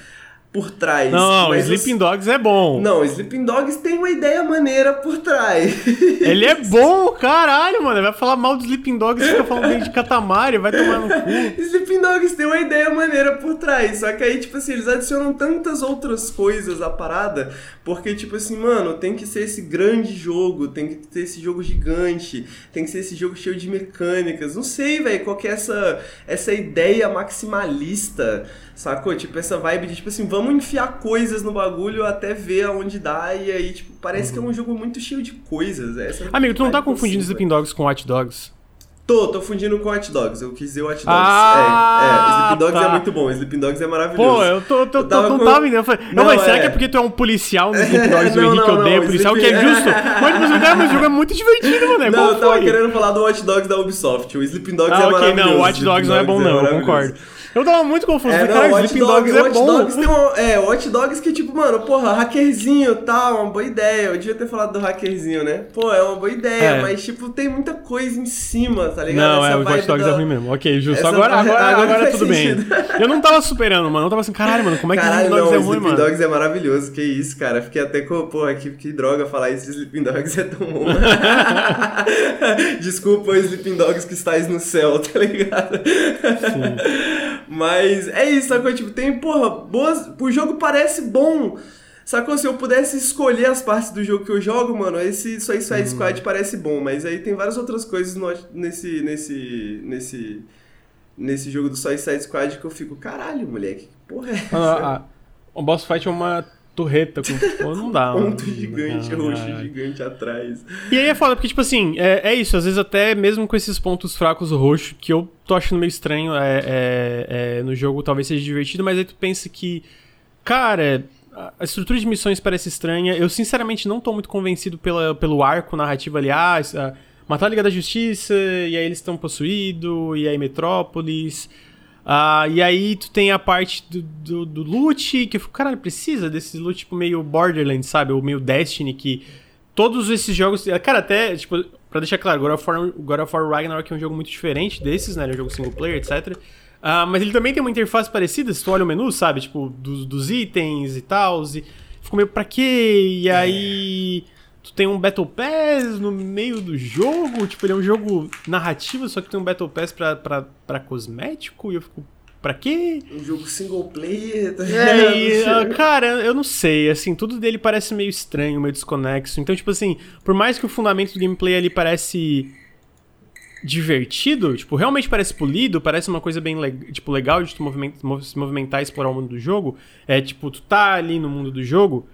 por trás. Não, mas Sleeping os- Dogs é bom. Não, Sleeping Dogs tem uma ideia maneira por trás. *laughs* Ele é bom, caralho, mano. Vai falar mal do Sleeping Dogs e fica falando bem de Katamari, vai tomar no cu. *laughs* Sleeping Dogs tem uma ideia maneira por trás. Só que aí, tipo assim, eles adicionam tantas outras coisas à parada. Porque, tipo assim, mano, tem que ser esse grande jogo, tem que ser esse jogo gigante, tem que ser esse jogo cheio de mecânicas. Não sei, velho, qual que é essa, essa ideia maximalista, sacou? Tipo, essa vibe de, tipo assim, vamos enfiar coisas no bagulho até ver aonde dá. E aí, tipo, parece que é um jogo muito cheio de coisas. Essa Amigo, tu não tá confundindo Sleeping Dogs com Watch Dogs? Tô, tô fundindo com Hot Dogs. Eu quis dizer Hot Dogs. Ah, é, é. Sleeping Dogs tá. é muito bom. Sleeping Dogs é maravilhoso. Pô, eu tô, tô, Eu tô, tava não com- tava entendendo. Eu falei, não, Não, mas será é. que é porque tu é um policial no *laughs* Sleeping Dogs o Henrique não, odeia não, policial, que é justo? *laughs* Mas, tipo, cara, mas o jogo é muito divertido, mano. É Não, eu tava foi? querendo falar do Hot Dogs da Ubisoft. O Sleeping Dogs é Ah, ok, maravilhoso. não, o Sleeping Dogs não é bom, não, eu maravilhoso. concordo. Eu tava muito confuso. É, Watch Sleeping Dogs, Dogs é bom. Dogs tem um, é, Watch Dogs que, tipo, mano, porra, hackerzinho e tal, uma boa ideia. Eu devia ter falado do hackerzinho, né? Pô, é uma boa ideia, É. mas, tipo, tem muita coisa em cima, tá ligado? Não, Essa é, o Watch Dogs da- é ruim mesmo. Ok, justo. Essa Agora, agora, *laughs* agora agora tudo bem. sentido. Eu não tava superando, mano. Eu tava assim, caralho, mano, como é que Caralho, Sleeping Dogs não, é ruim, Sleeping mano? Dogs é maravilhoso, que isso, cara. Fiquei até com, porra, que, que droga falar isso de Sleeping Dogs é tão bom. *laughs* Desculpa, Sleeping Dogs que estáis no céu, tá ligado? Mas é isso, sacou? Tipo, tem, porra, boas. O jogo parece bom. Sacou? Se eu pudesse escolher as partes do jogo que eu jogo, mano, esse Suicide Uhum. Squad parece bom, mas aí tem várias outras coisas no- nesse, nesse, nesse, nesse jogo do Suicide Squad que eu fico, caralho, moleque, que porra é essa? Ah, ah, o boss fight é uma torreta com. *laughs* Pô, não dá, mano. ponto gigante, Ah, roxo gigante atrás. E aí é foda, porque, tipo assim, é, é isso. Às vezes, até mesmo com esses pontos fracos roxos, que eu tô achando meio estranho é, é- é, no jogo, talvez seja divertido, mas aí tu pensa que, cara, a- estrutura de missões parece estranha. Eu, sinceramente, não tô muito convencido pela, pelo arco narrativo ali. Isso- ah, matar a Liga da Justiça, e aí eles estão possuídos, e aí Metrópolis. Ah, e aí tu tem a parte do, do, do loot, que eu fico, caralho, precisa desse loot tipo meio Borderlands, sabe? Ou meio Destiny, que todos esses jogos. Cara, até, tipo, pra deixar claro, God of War, God of War Ragnarok é um jogo muito diferente desses, né? Ele é um jogo single player, etc. Ah, mas ele também tem uma interface parecida, se tu olha o menu, sabe? Tipo, dos, dos itens e tal. E ficou meio pra quê? E aí. Tu tem um Battle Pass no meio do jogo, tipo, ele é um jogo narrativo, só que tem um Battle Pass pra, pra, pra cosmético, e eu fico, pra quê? Um jogo single player, tá É, e, ah, cara, eu não sei, assim, tudo dele parece meio estranho, meio desconexo. Então, tipo assim, por mais que o fundamento do gameplay ali parece divertido, tipo, realmente parece polido, parece uma coisa bem tipo, legal de tu se movimentar e explorar o mundo do jogo. É tipo, tu tá ali no mundo do jogo,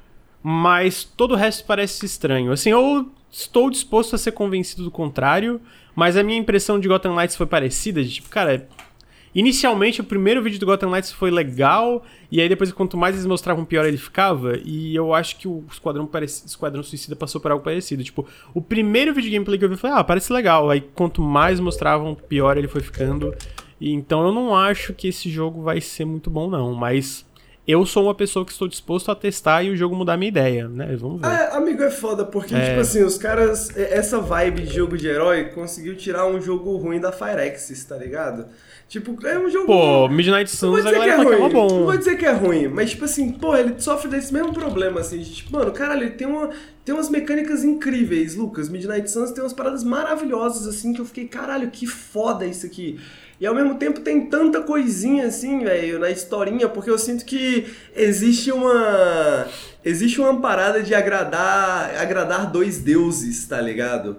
mas todo o resto parece estranho. Assim, eu estou disposto a ser convencido do contrário, mas a minha impressão de Gotham Knights foi parecida, de tipo, cara, Inicialmente, o primeiro vídeo do Gotham Knights foi legal, e aí depois, quanto mais eles mostravam, pior ele ficava. E eu acho que o Esquadrão, pareci... Esquadrão Suicida passou por algo parecido. Tipo, o primeiro vídeo gameplay que eu vi, falei, ah, parece legal. Aí quanto mais mostravam, pior ele foi ficando. E, então eu não acho que esse jogo vai ser muito bom, não. Mas eu sou uma pessoa que estou disposto a testar e o jogo mudar minha ideia, né? Vamos ver. É, amigo, é foda, porque, é... tipo assim, os caras, essa vibe de jogo de herói conseguiu tirar um jogo ruim da Firexis, tá ligado? Tipo, é um jogo. Pô, Midnight Suns a galera é que é bom. Não vou dizer que é ruim, mas, tipo assim, pô, ele sofre desse mesmo problema, assim. De, tipo, mano, caralho, ele tem, uma, tem umas mecânicas incríveis, Lucas. Midnight Suns tem umas paradas maravilhosas, assim, que eu fiquei, caralho, que foda isso aqui. E ao mesmo tempo tem tanta coisinha assim, velho, na historinha, porque eu sinto que existe uma. Existe uma parada de agradar agradar dois deuses, tá ligado?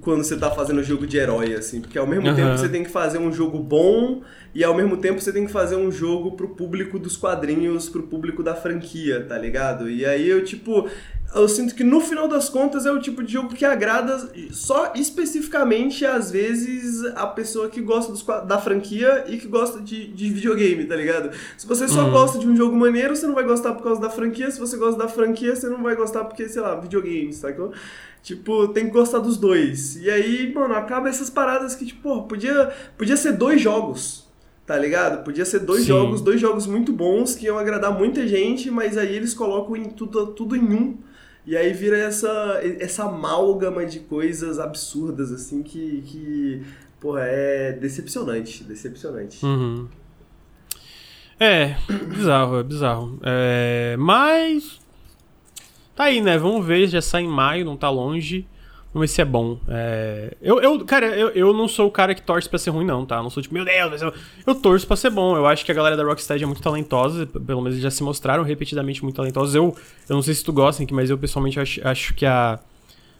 Quando você tá fazendo jogo de herói, assim. Porque ao mesmo uhum. tempo você tem que fazer um jogo bom e ao mesmo tempo você tem que fazer um jogo pro público dos quadrinhos, pro público da franquia, tá ligado? E aí eu, tipo, eu sinto que no final das contas é o tipo de jogo que agrada só especificamente, às vezes, a pessoa que gosta dos, da franquia e que gosta de, de videogame, tá ligado? Se você só uhum. gosta de um jogo maneiro, você não vai gostar por causa da franquia. Se você gosta da franquia, você não vai gostar porque, sei lá, videogame, sacou? Tipo, tem que gostar dos dois. E aí, mano, acaba essas paradas que, tipo, podia, podia ser dois jogos tá ligado? Podia ser dois Sim. jogos, dois jogos muito bons que iam agradar muita gente, mas aí eles colocam em tudo, tudo em um e aí vira essa, essa amálgama de coisas absurdas, assim, que, que porra, é decepcionante, decepcionante. Uhum. É, bizarro, é bizarro. É, mas. Tá aí, né? Vamos ver, já sai em maio, não tá longe. Vamos ver se é bom. É... Eu, eu, cara, eu, eu não sou o cara que torce pra ser ruim, não, tá? Eu não sou tipo, meu Deus, eu, eu torço pra ser bom. Eu acho que a galera da Rocksteady é muito talentosa, pelo menos já se mostraram repetidamente muito talentosos. Eu, eu não sei se tu gosta, mas eu pessoalmente acho, acho que a,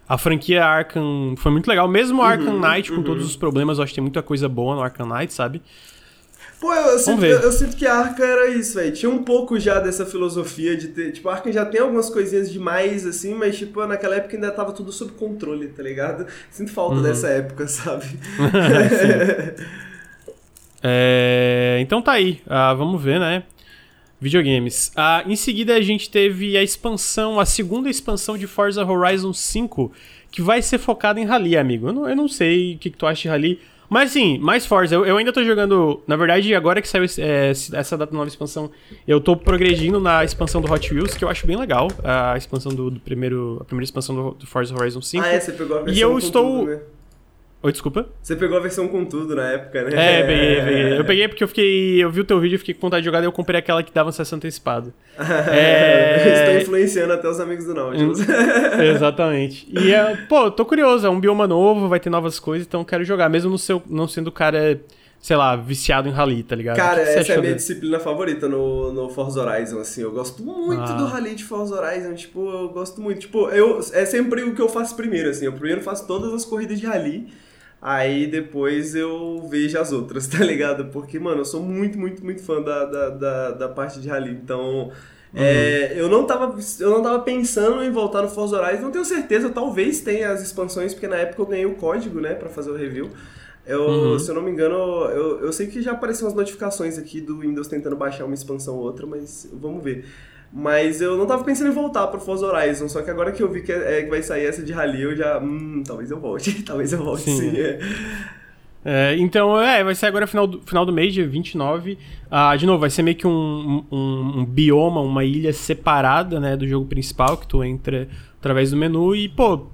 a franquia Arkham foi muito legal. Mesmo o Arkham uhum, Knight, com uhum. todos os problemas, eu acho que tem muita coisa boa no Arkham Knight, sabe? Pô, eu, eu, sinto, eu, eu, sinto, que a Arca era isso, velho. Tinha um pouco já dessa filosofia de ter. Tipo, a Arca já tem algumas coisinhas demais, assim, mas, tipo, naquela época ainda tava tudo sob controle, tá ligado? Sinto falta uhum. dessa época, sabe? *laughs* é, então tá aí. Uh, vamos ver, né? Videogames. Uh, em seguida, a gente teve a expansão, a segunda expansão de Forza Horizon 5, que vai ser focada em Rally, amigo. Eu não, eu não sei o que, que tu acha de Rally. Mas assim, mais Forza, eu, eu ainda tô jogando. Na verdade, agora que saiu é, essa data nova expansão, eu tô progredindo na expansão do Hot Wheels, que eu acho bem legal. A expansão do, do primeiro. A primeira expansão do, do, Forza Horizon 5. Ah, é, você pegou a versão E eu estou. Tudo, né? Oi, desculpa? Você pegou a versão com tudo na época, né? É, peguei, peguei. Eu peguei porque eu fiquei. Eu vi o teu vídeo fiquei com vontade de jogar, e eu comprei aquela que dava acesso antecipado. *laughs* é... Estou influenciando até os amigos do Nautilus. *laughs* Exatamente. E, é, pô, tô curioso, é um bioma novo, vai ter novas coisas, então quero jogar, mesmo no seu, não sendo cara sei lá, viciado em rally, tá ligado? Cara, essa é a minha disciplina favorita no, no Forza Horizon, assim. Eu gosto muito ah. do rally de Forza Horizon, tipo, eu gosto muito. Tipo, eu, é sempre o que eu faço primeiro, assim. Eu primeiro faço todas as corridas de rally. Aí depois eu vejo as outras, *laughs* tá ligado? Porque, mano, eu sou muito, muito, muito fã da, da, da, da parte de rally. Então, uhum. é, eu, não tava, eu não tava pensando em voltar no Forza Horizon. Não tenho certeza, talvez tenha as expansões, porque na época eu ganhei o código, né, pra fazer o review. Eu, uhum. Se eu não me engano, eu, eu sei que já apareceram as notificações aqui do Windows tentando baixar uma expansão ou outra, mas vamos ver. Mas eu não tava pensando em voltar pro Forza Horizon, só que agora que eu vi que, é, é, que vai sair essa de Rally, eu já. Hum, talvez eu volte. *laughs* talvez eu volte sim. sim é. É, então, é, vai ser agora final do, final do mês, dia 29. Ah, de novo, vai ser meio que um, um, um, bioma, uma ilha separada, né, do jogo principal, que tu entra através do menu e, pô,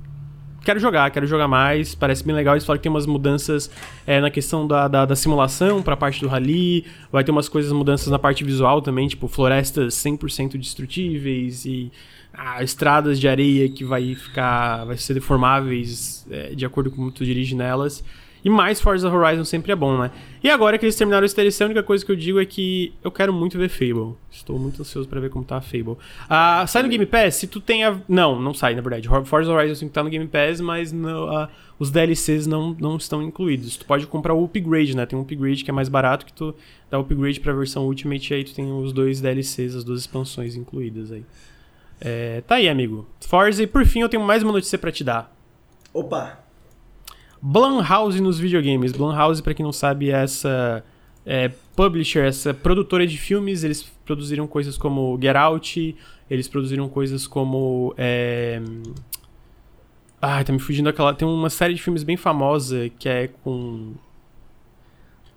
quero jogar, quero jogar mais, parece bem legal. Eles falam que tem umas mudanças é, na questão da, da, da simulação pra parte do rally, vai ter umas coisas, mudanças na parte visual também, tipo florestas 100% destrutíveis e ah, estradas de areia que vai ficar, vai ser deformáveis é, de acordo com como tu dirige nelas. E mais Forza Horizon sempre é bom, né? E agora que eles terminaram esse DLC, a única coisa que eu digo é que eu quero muito ver Fable. Estou muito ansioso para ver como tá a Fable. Ah, sai no Game Pass? Se tu tem a... Não, não sai, na verdade. Forza Horizon 5 tá no Game Pass, mas no, os DLCs não, não estão incluídos. Tu pode comprar o upgrade, né? Tem um upgrade que é mais barato que tu dá upgrade pra versão Ultimate e aí tu tem os dois DLCs, as duas expansões incluídas aí. É, tá aí, amigo. Forza, e por fim eu tenho mais uma notícia para te dar. Opa! Blumhouse nos videogames. Blumhouse, para quem não sabe, é essa é, publisher, essa produtora de filmes, eles produziram coisas como Get Out, eles produziram coisas como. É... Ah, tá me fugindo daquela. Tem uma série de filmes bem famosa que é com.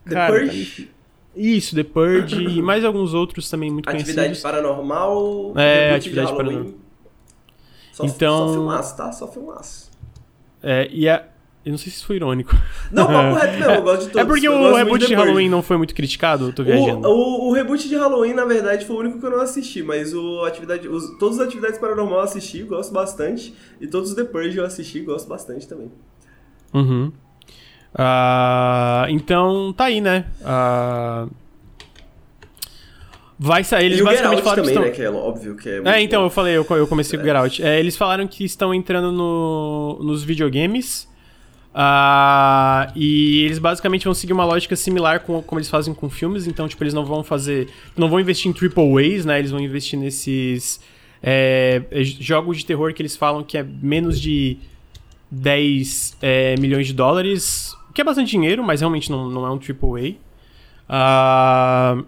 The Cara, Purge, Isso, The Purge e *coughs* mais alguns outros também muito Atividade conhecidos. Paranormal, É, Atividade. Paranormal. Só, Então- só filmaço, tá? Só filmaço. É, e a... Eu não sei se isso foi irônico. Não, papo reto mesmo, eu gosto de *laughs* todos. é porque o reboot de. Halloween não foi muito criticado, eu tô viajando. O, o, o reboot de Halloween, na verdade, foi o único que eu não assisti, mas o atividade, os, todas as atividades paranormal eu assisti, gosto bastante. E todos os The Purge eu assisti, gosto bastante também. Uhum. Ah, então, tá aí, né? Ah, vai sair. Eles e basicamente falaram também, que né? estão. Que é óbvio que é muito É, então, bom. eu falei, eu, eu comecei com o Get Out. É, eles falaram que estão entrando no, nos videogames. Ah, e eles basicamente vão seguir uma lógica similar com como eles fazem com filmes. Então, tipo, eles não vão fazer. Não vão investir em triple A's, né? Eles vão investir nesses é, jogos de terror que eles falam que é menos de 10 é, milhões de dólares. O que é bastante dinheiro, mas realmente não, não é um triple A. Ah,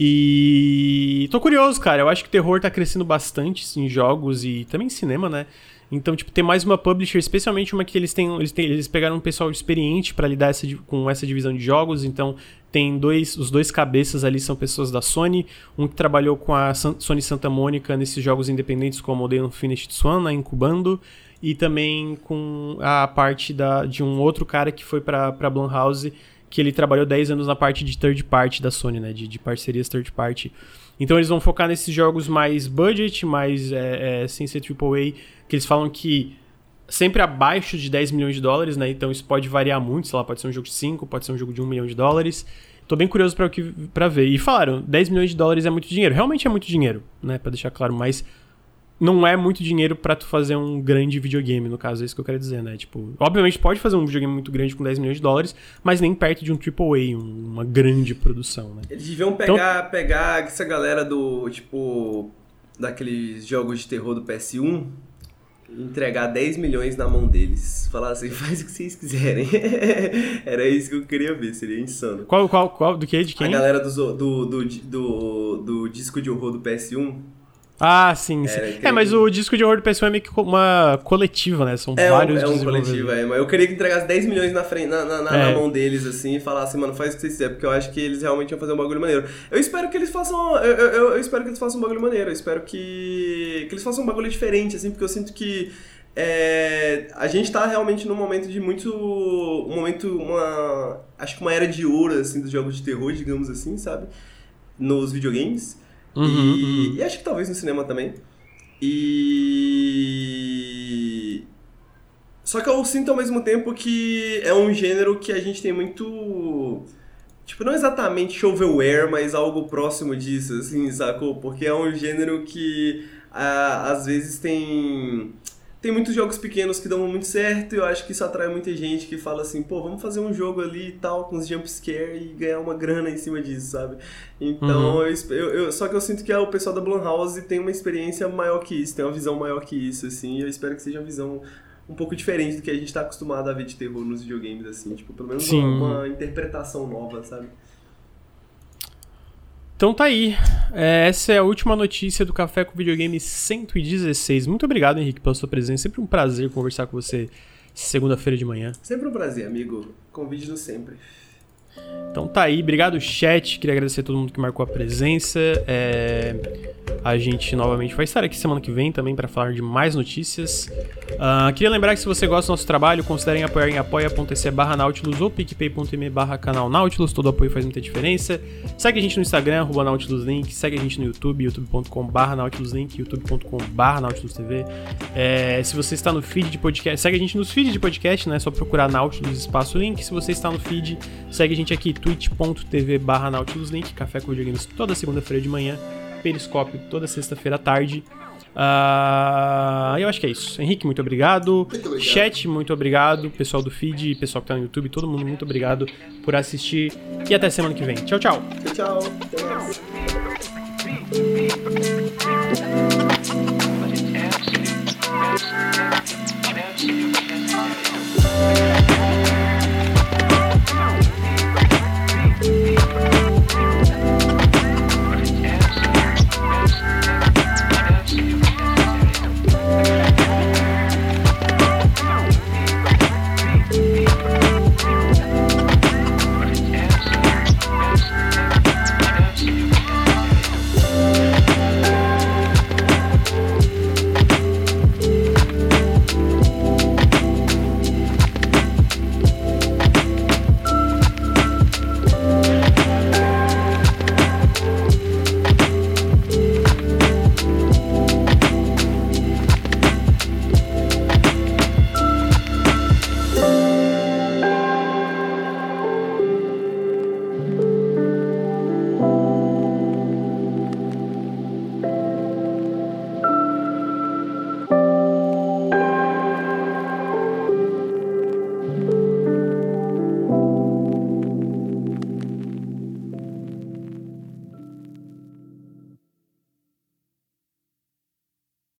e tô curioso, cara. Eu acho que terror tá crescendo bastante em jogos e também em cinema, né? Então, tipo, ter mais uma publisher, especialmente uma que eles têm. Eles, têm, eles pegaram um pessoal experiente pra lidar essa com essa divisão de jogos. Então, tem dois. Os dois cabeças ali são pessoas da Sony. Um que trabalhou com a San- Sony Santa Mônica nesses jogos independentes como o The Unfinished Swan, né, incubando. E também com a parte da, de um outro cara que foi pra Blumhouse, que ele trabalhou 10 anos na parte de third party da Sony, né? De, de parcerias third party. Então eles vão focar nesses jogos mais budget, mais é, é, sem ser AAA, que eles falam que sempre abaixo de 10 milhões de dólares, né? Então isso pode variar muito, sei lá, pode ser um jogo de 5, pode ser um jogo de 1 milhão de dólares. Tô bem curioso pra ver. E falaram, 10 milhões de dólares é muito dinheiro. Realmente é muito dinheiro, né? Pra deixar claro, mas não é muito dinheiro pra tu fazer um grande videogame, no caso, é isso que eu quero dizer, né? Tipo, obviamente pode fazer um videogame muito grande com 10 milhões de dólares, mas nem perto de um AAA, um- uma grande produção, né? Eles deviam pegar, pegar essa galera do, tipo, daqueles jogos de terror do PS1 e entregar 10 milhões na mão deles. Falar assim, *laughs* faz o que vocês quiserem. *laughs* Era isso que eu queria ver, seria insano. Qual, qual, qual, do que? De A quem? galera do, do, do, do, do disco de horror do PS1. Ah, sim, sim. É, mas o disco de horror do PS1 é meio que uma coletiva, né? São É vários um, é um coletivo, é. Mas eu queria que entregasse 10 milhões na, frente, na, na, na- É. na mão deles, assim, e falasse, mano, faz o que vocês quiserem, porque eu acho que eles realmente iam fazer um bagulho maneiro. Eu espero que eles façam. Eu, eu, eu- eu espero que eles façam um bagulho maneiro. Eu espero que. que eles façam um bagulho diferente, assim, porque eu sinto que. é, a gente tá realmente num momento de muito. Um momento. Uma. Acho que uma era de ouro, assim, dos jogos de terror, digamos assim, sabe? Nos videogames. Uhum, e, uhum. e acho que talvez no cinema também. E. Só que eu sinto ao mesmo tempo que é um gênero que a gente tem muito. Tipo, não exatamente shovelware, mas algo próximo disso, assim, sacou? Porque é um gênero que ah, às vezes tem. Tem muitos jogos pequenos que dão muito certo e eu acho que isso atrai muita gente que fala assim, pô, vamos fazer um jogo ali e tal, com os jumpscare e ganhar uma grana em cima disso, sabe? Então, Uhum. eu, eu, só que eu sinto que o pessoal da Blumhouse tem uma experiência maior que isso, tem uma visão maior que isso, assim, e eu espero que seja uma visão um pouco diferente do que a gente tá acostumado a ver de terror nos videogames, assim, tipo, pelo menos Sim. uma interpretação nova, sabe? Então tá aí. É, essa é a última notícia do Café com Videogame 116. Muito obrigado, Henrique, pela sua presença. Sempre um prazer conversar com você segunda-feira de manhã. Sempre um prazer, amigo. Convide-nos sempre. Então tá aí, obrigado chat, queria agradecer a todo mundo que marcou a presença. É, a gente novamente vai estar aqui semana que vem também para falar de mais notícias. Ah, queria lembrar que se você gosta do nosso trabalho, considerem apoiar em apoia.se barra Nautilus ou picpay.me barra canal Nautilus, todo apoio faz muita diferença. Segue a gente no Instagram, arroba Nautilus Link, segue a gente no YouTube, youtube.com barra Nautilus Link, youtube.com barra Nautilus TV. É, se você está no feed de podcast, segue a gente nos feeds de podcast, né? É só procurar Nautilus Espaço Link. Se você está no feed, segue a gente gente aqui, twitch.tv barra nautiluslink, Café com Videogames toda segunda-feira de manhã, Periscópio toda sexta-feira à tarde. Uh, eu acho que é isso. Henrique, muito obrigado. muito obrigado. Chat, muito obrigado. Pessoal do feed, pessoal que tá no YouTube, todo mundo, muito obrigado por assistir. E até semana que vem. Tchau, tchau. Tchau, tchau.